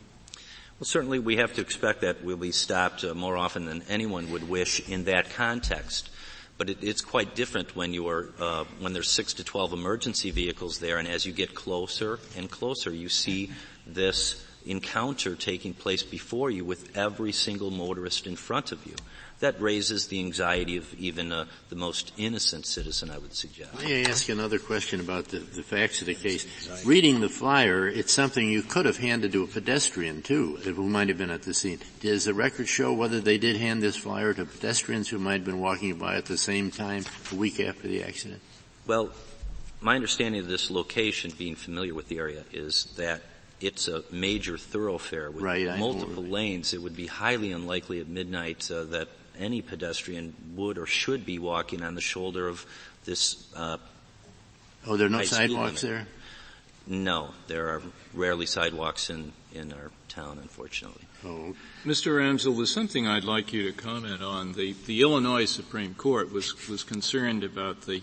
Well, certainly we have to expect that we'll be stopped uh, more often than anyone would wish in that context. But it, it's quite different when you are uh, when there's six to twelve emergency vehicles there, and as you get closer and closer, you see this encounter taking place before you with every single motorist in front of you that raises the anxiety of even uh, the most innocent citizen, I would suggest. May I ask another question about the, the facts of the case. Reading the flyer, it's something you could have handed to a pedestrian too, who might have been at the scene. Does the record show whether they did hand this flyer to pedestrians who might have been walking by at the same time a week after the accident? Well, my understanding of this location, being familiar with the area, is that it's a major thoroughfare with right, multiple lanes. It would be highly unlikely at midnight uh, that any pedestrian would or should be walking on the shoulder of this. Uh, oh, there are no sidewalks there. No, there are rarely sidewalks in, in our town, unfortunately. Oh. Mr. Ramsell, there's something I'd like you to comment on. The, the Illinois Supreme Court was, was concerned about the,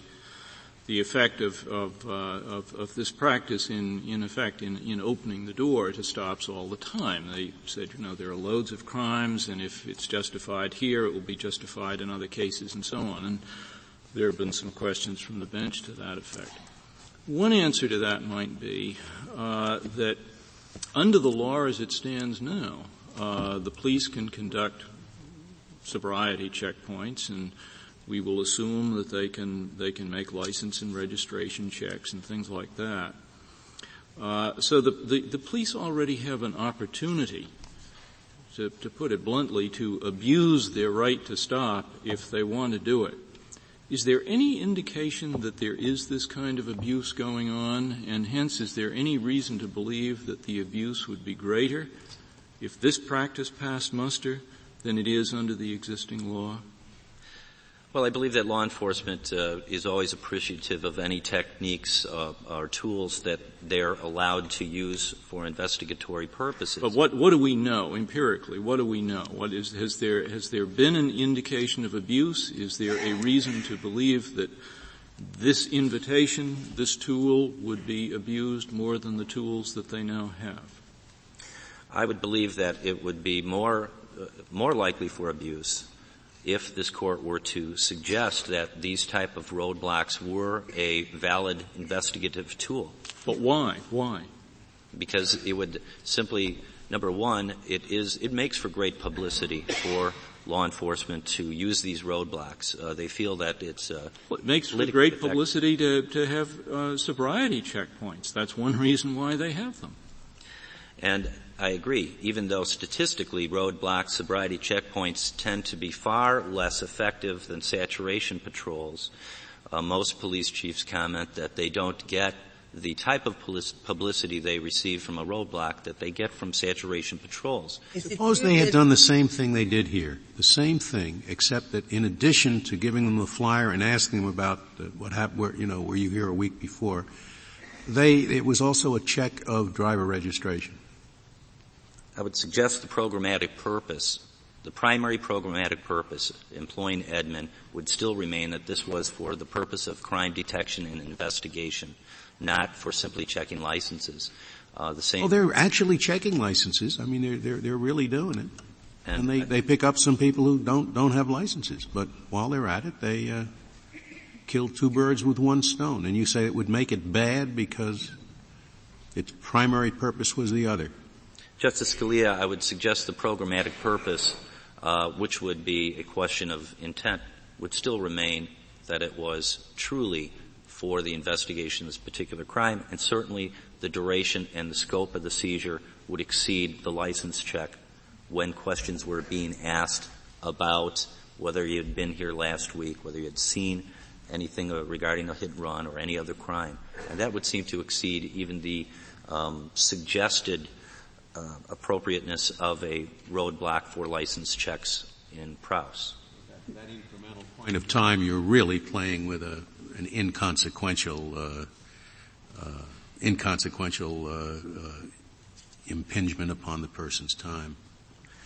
the effect of, of, uh, of, of, this practice in, in effect in, in opening the door to stops all the time. They said, you know, there are loads of crimes and if it's justified here, it will be justified in other cases and so on. And there have been some questions from the bench to that effect. One answer to that might be uh, that under the law as it stands now, uh, the police can conduct sobriety checkpoints, and we will assume that they can they can make license and registration checks and things like that. Uh, so the, the, the police already have an opportunity, to, to put it bluntly, to abuse their right to stop if they want to do it. Is there any indication that there is this kind of abuse going on, and hence is there any reason to believe that the abuse would be greater if this practice passed muster than it is under the existing law? Well, I believe that law enforcement uh, is always appreciative of any techniques uh, or tools that they're allowed to use for investigatory purposes. But what what do we know empirically? What do we know? What is has there has there been an indication of abuse? Is there a reason to believe that this invitation, this tool, would be abused more than the tools that they now have? I would believe that it would be more uh, more likely for abuse if this court were to suggest that these type of roadblocks were a valid investigative tool. But why? Why? Because it would simply, number one, it is, it makes for great publicity for law enforcement to use these roadblocks. Uh, they feel that it's uh, well, it makes for great effect. publicity to to have uh, sobriety checkpoints. That's one reason why they have them. And I agree, even though statistically roadblock sobriety checkpoints tend to be far less effective than saturation patrols, uh, most police chiefs comment that they don't get the type of publicity they receive from a roadblock that they get from saturation patrols. Suppose they had done the same thing they did here, the same thing, except that in addition to giving them the flyer and asking them about what happened, where, you know, were you here a week before, they, it was also a check of driver registration. I would suggest the programmatic purpose, the primary programmatic purpose employing Edmond would still remain that this was for the purpose of crime detection and investigation, not for simply checking licenses. Uh, the same. Well, they're actually checking licenses. I mean, they're they're they're really doing it, and, and they they pick up some people who don't don't have licenses. But while they're at it, they uh, kill two birds with one stone. And you say it would make it bad because its primary purpose was the other. Justice Scalia, I would suggest the programmatic purpose, uh, which would be a question of intent, would still remain that it was truly for the investigation of this particular crime, and certainly the duration and the scope of the seizure would exceed the license check when questions were being asked about whether you had been here last week, whether you had seen anything regarding a hit and run or any other crime. And that would seem to exceed even the um, suggested uh, appropriateness of a roadblock for license checks in Prouse. That, that incremental point of time, you're really playing with a, an inconsequential, uh, uh, inconsequential uh, uh, impingement upon the person's time.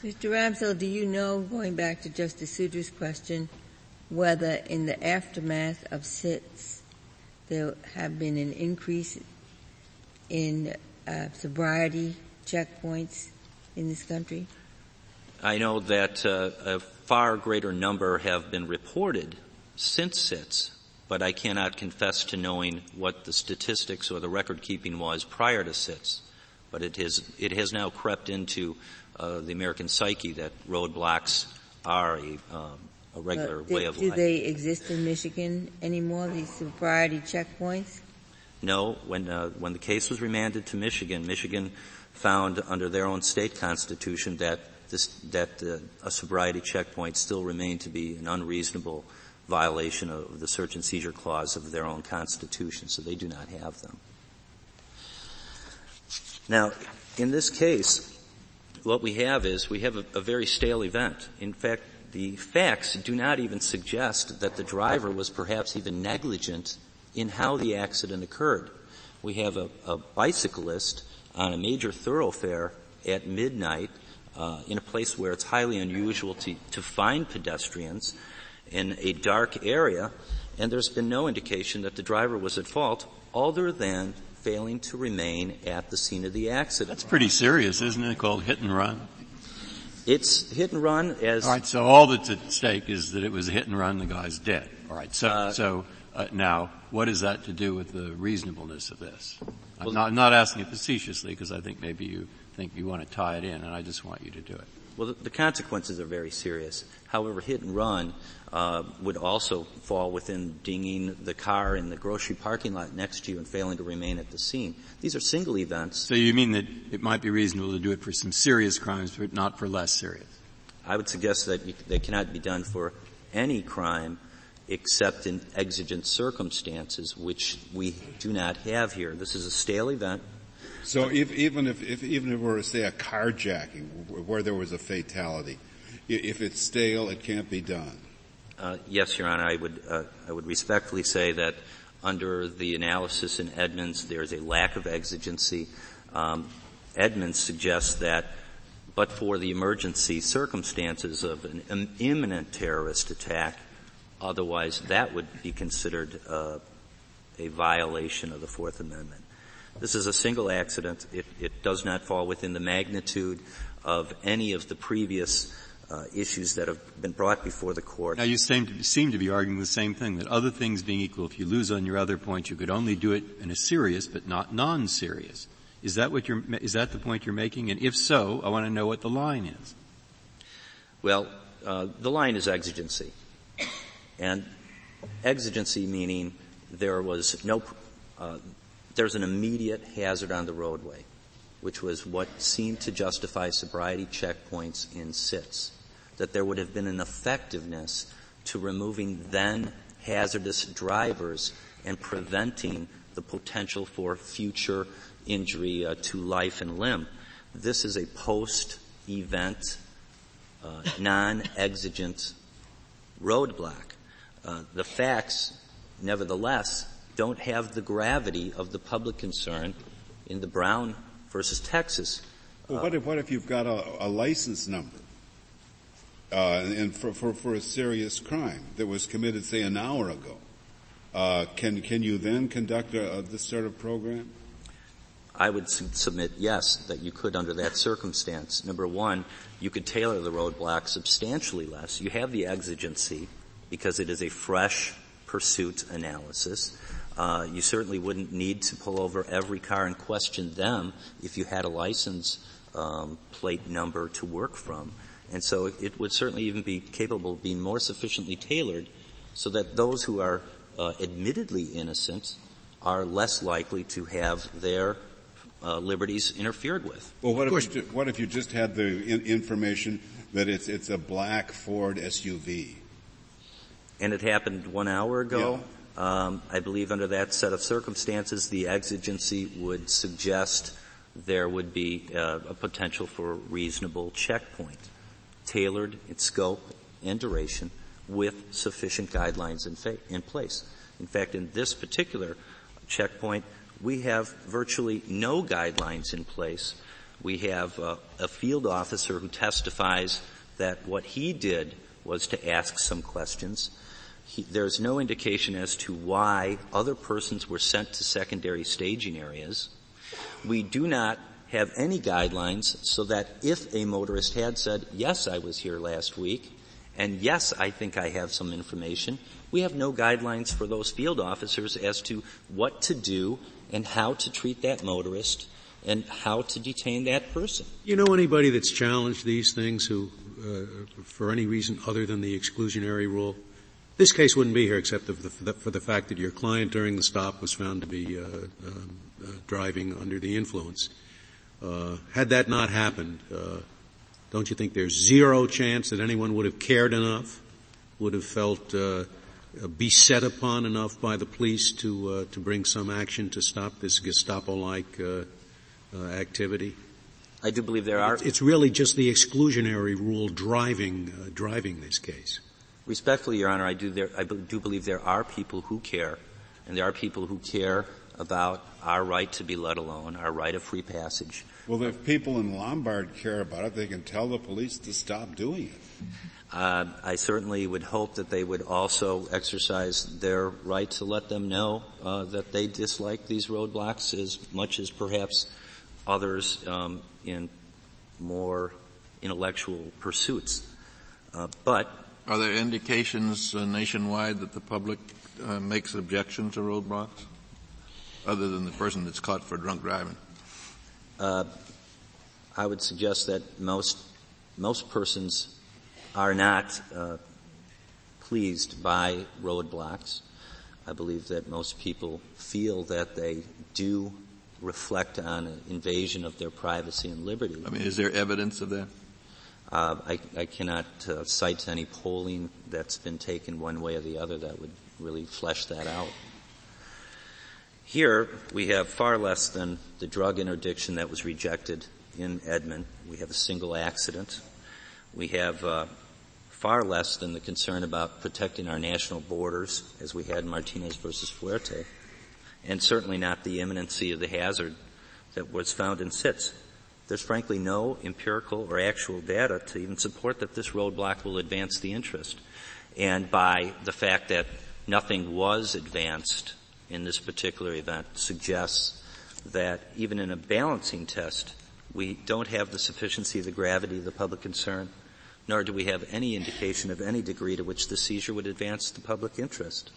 Mr. Ramsell, do you know, going back to Justice Souter's question, whether in the aftermath of Sitz there have been an increase in uh, sobriety checkpoints in this country? I know that uh, a far greater number have been reported since Sitz, but I cannot confess to knowing what the statistics or the record keeping was prior to Sitz. But it has, it has now crept into uh, the American psyche that roadblocks are a, um, a regular way of do life. Do they exist in Michigan anymore, these sobriety checkpoints? No. When, uh, when the case was remanded to Michigan, Michigan found under their own state constitution that this, that uh, a sobriety checkpoint still remained to be an unreasonable violation of the search and seizure clause of their own constitution, so they do not have them. Now, in this case, what we have is we have a, a very stale event. In fact, the facts do not even suggest that the driver was perhaps even negligent in how the accident occurred. We have a, a bicyclist on a major thoroughfare at midnight uh, in a place where it's highly unusual to, to find pedestrians in a dark area, and there's been no indication that the driver was at fault other than failing to remain at the scene of the accident. That's pretty serious, isn't it? Called hit and run. It's hit and run as. All right. So all that's at stake is that it was a hit and run. The guy's dead. All right. So Uh, so uh, now, what is that to do with the reasonableness of this? I'm not, not asking it facetiously because I think maybe you think you want to tie it in, and I just want you to do it. Well, the, the consequences are very serious. However, hit and run uh, would also fall within dinging the car in the grocery parking lot next to you and failing to remain at the scene. These are single events. So you mean that it might be reasonable to do it for some serious crimes, but not for less serious? I would suggest that you, they cannot be done for any crime except in exigent circumstances, which we do not have here. This is a stale event. So if, even if, if even if it were to say a carjacking where there was a fatality, if it's stale, it can't be done. Uh, yes, Your Honor, I would uh, I would respectfully say that under the analysis in Edmonds, there is a lack of exigency. Um, Edmonds suggests that, but for the emergency circumstances of an imminent terrorist attack, otherwise that would be considered uh, a violation of the Fourth Amendment. This is a single accident. It, it does not fall within the magnitude of any of the previous uh, issues that have been brought before the court. Now you seem to, seem to be arguing the same thing, that other things being equal, if you lose on your other point, you could only do it in a serious but not non-serious. Is that what you're, is that the point you're making? And if so, I want to know what the line is. Well, uh, the line is exigency. And exigency meaning there was no, uh, there's an immediate hazard on the roadway, which was what seemed to justify sobriety checkpoints in Sitz. That there would have been an effectiveness to removing then hazardous drivers and preventing the potential for future injury uh, to life and limb. This is a post-event, uh, non-exigent roadblock. Uh, the facts, nevertheless, don't have the gravity of the public concern in the Brown versus Texas. Well, what if what if you've got a, a license number, uh, and for, for for a serious crime that was committed, say, an hour ago? Uh, can can you then conduct a, a, this sort of program? I would su- submit yes that you could under that circumstance. Number one, you could tailor the roadblock substantially less. You have the exigency because it is a fresh pursuit analysis. Uh, you certainly wouldn't need to pull over every car and question them if you had a license um, plate number to work from. And so it, it, would certainly even be capable of being more sufficiently tailored so that those who are uh, admittedly innocent are less likely to have their uh, liberties interfered with. Well, what if, you, what if you just had the in- information that it's it's a black Ford SUV? And it happened one hour ago. Yeah. Um, I believe under that set of circumstances, the exigency would suggest there would be uh, a potential for a reasonable checkpoint, tailored in scope and duration, with sufficient guidelines in, fa- in place. In fact, in this particular checkpoint, we have virtually no guidelines in place. We have uh, a field officer who testifies that what he did was to ask some questions. He, there's no indication as to why other persons were sent to secondary staging areas. We do not have any guidelines so that if a motorist had said, yes, I was here last week, and yes, I think I have some information, we have no guidelines for those field officers as to what to do and how to treat that motorist and how to detain that person. You know anybody that's challenged these things who, uh, for any reason other than the exclusionary rule? This case wouldn't be here except for the, for the fact that your client during the stop was found to be uh, uh, driving under the influence. Uh, had that not happened, uh, don't you think there's zero chance that anyone would have cared enough, would have felt uh, beset upon enough by the police to uh, to bring some action to stop this Gestapo-like activity? I do believe there are. It's really just the exclusionary rule driving driving this case. Respectfully, Your Honor, I do, there, I do believe there are people who care, and there are people who care about our right to be let alone, our right of free passage. Well, if people in Lombard care about it, they can tell the police to stop doing it. Uh, I certainly would hope that they would also exercise their right to let them know uh, that they dislike these roadblocks as much as perhaps others um, in more intellectual pursuits. Uh, but are there indications uh, nationwide that the public uh, makes objection to roadblocks, other than the person that's caught for drunk driving? Uh, I would suggest that most most persons are not uh, pleased by roadblocks. I believe that most people feel that they do reflect on an invasion of their privacy and liberty. I mean, is there evidence of that? Uh, I, I, cannot uh, cite any polling that's been taken one way or the other that would really flesh that out. Here, we have far less than the drug interdiction that was rejected in Edmond. We have a single accident. We have uh, far less than the concern about protecting our national borders, as we had in Martinez versus Fuerte, and certainly not the imminency of the hazard that was found in Sitz. There's frankly no empirical or actual data to even support that this roadblock will advance the interest. And by the fact that nothing was advanced in this particular event suggests that even in a balancing test, we don't have the sufficiency the gravity of the public concern nor do we have any indication of any degree to which the seizure would advance the public interest.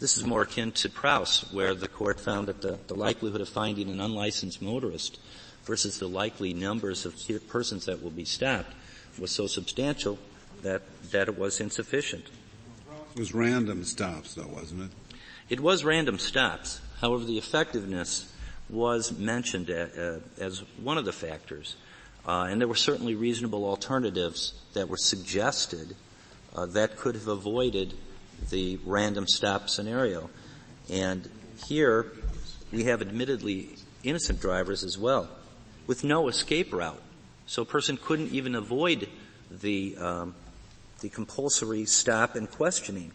This is more akin to Prouse, where the court found that the, the likelihood of finding an unlicensed motorist versus the likely numbers of persons that will be stopped was so substantial that, that it was insufficient. It was random stops though, wasn't it? It was random stops. However, the effectiveness was mentioned uh, as one of the factors. Uh, and there were certainly reasonable alternatives that were suggested uh, that could have avoided the random stop scenario. And here we have admittedly innocent drivers as well, with no escape route. So a person couldn't even avoid the um, the compulsory stop and questioning.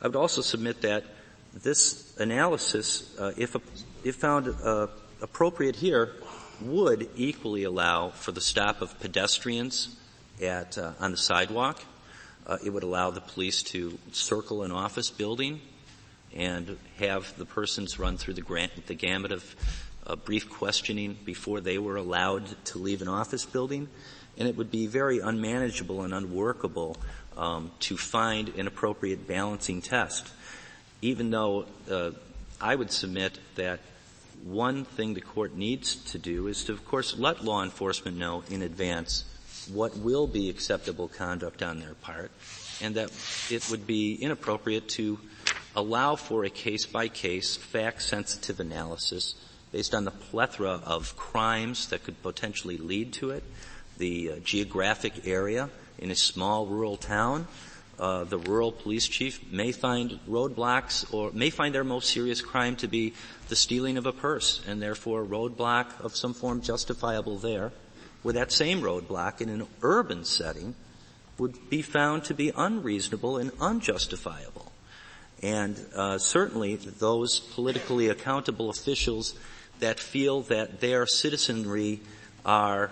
I would also submit that this analysis, uh, if if found uh, appropriate here, would equally allow for the stop of pedestrians at uh, on the sidewalk. Uh, it would allow the police to circle an office building and have the persons run through the, grant, the gamut of uh, brief questioning before they were allowed to leave an office building. And it would be very unmanageable and unworkable um, to find an appropriate balancing test. Even though uh, I would submit that one thing the court needs to do is to, of course, let law enforcement know in advance what will be acceptable conduct on their part, and that it would be inappropriate to allow for a case-by-case, fact-sensitive analysis based on the plethora of crimes that could potentially lead to it, the uh, geographic area in a small rural town, uh, the rural police chief may find roadblocks or may find their most serious crime to be the stealing of a purse and therefore a roadblock of some form justifiable there, where that same roadblock in an urban setting would be found to be unreasonable and unjustifiable. And uh, certainly those politically accountable officials that feel that their citizenry are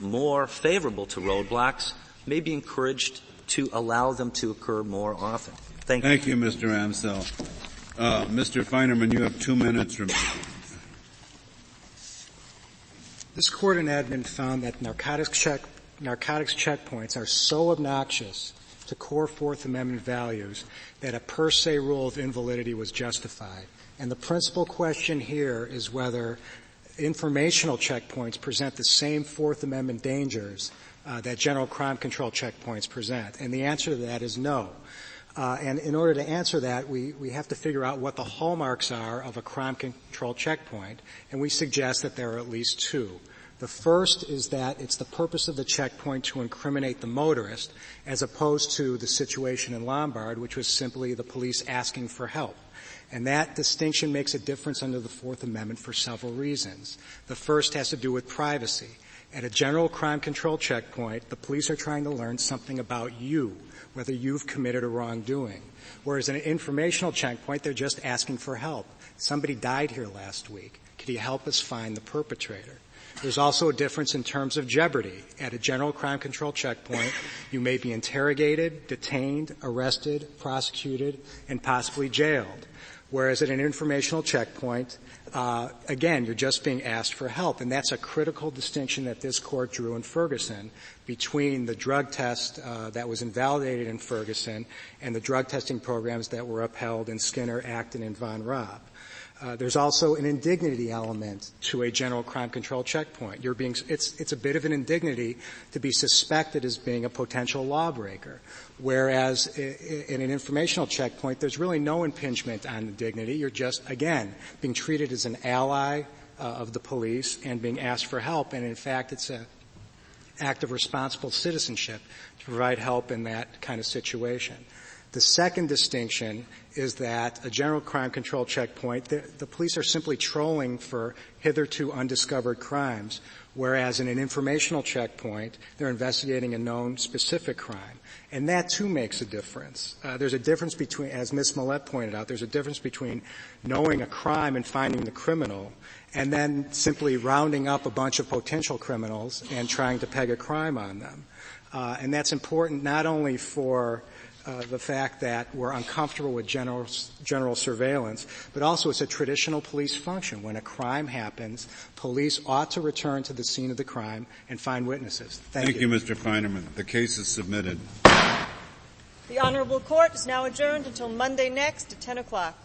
more favorable to roadblocks may be encouraged to allow them to occur more often. Thank, Thank you. you, Mr. Ramsell. Uh, Mr. Feinerman, you have two minutes remaining. This court in Edmond found that narcotics, check, narcotics checkpoints are so obnoxious to core Fourth Amendment values that a per se rule of invalidity was justified. And the principal question here is whether informational checkpoints present the same Fourth Amendment dangers uh, that general crime control checkpoints present. And the answer to that is no. Uh, and in order to answer that, we, we have to figure out what the hallmarks are of a crime control checkpoint, and we suggest that there are at least two. The first is that it's the purpose of the checkpoint to incriminate the motorist, as opposed to the situation in Lombard, which was simply the police asking for help. And that distinction makes a difference under the Fourth Amendment for several reasons. The first has to do with privacy. At a general crime control checkpoint, the police are trying to learn something about you, whether you've committed a wrongdoing. Whereas at an informational checkpoint, they're just asking for help. Somebody died here last week. Could you help us find the perpetrator? There's also a difference in terms of jeopardy. At a general crime control checkpoint, you may be interrogated, detained, arrested, prosecuted, and possibly jailed. Whereas at an informational checkpoint, uh, again, you're just being asked for help, and that's a critical distinction that this court drew in Ferguson between the drug test uh, that was invalidated in Ferguson and the drug testing programs that were upheld in Skinner, Acton, and Von Raab. Uh, there's also an indignity element to a general crime control checkpoint. You're being, it's, it's a bit of an indignity to be suspected as being a potential lawbreaker. Whereas in an informational checkpoint, there's really no impingement on the dignity. You're just, again, being treated as an ally uh, of the police and being asked for help. And in fact, it's an act of responsible citizenship to provide help in that kind of situation. The second distinction is that a general crime control checkpoint, the, the, police are simply trolling for hitherto undiscovered crimes, whereas in an informational checkpoint, they're investigating a known specific crime. And that too makes a difference. Uh, there's a difference between, as Ms. Millett pointed out, there's a difference between knowing a crime and finding the criminal and then simply rounding up a bunch of potential criminals and trying to peg a crime on them. Uh, and that's important not only for uh, the fact that we're uncomfortable with general, general surveillance, but also it's a traditional police function. When a crime happens, police ought to return to the scene of the crime and find witnesses. Thank, Thank you. you, Mr. Feinerman. The case is submitted. The Honorable Court is now adjourned until Monday next at 10 o'clock.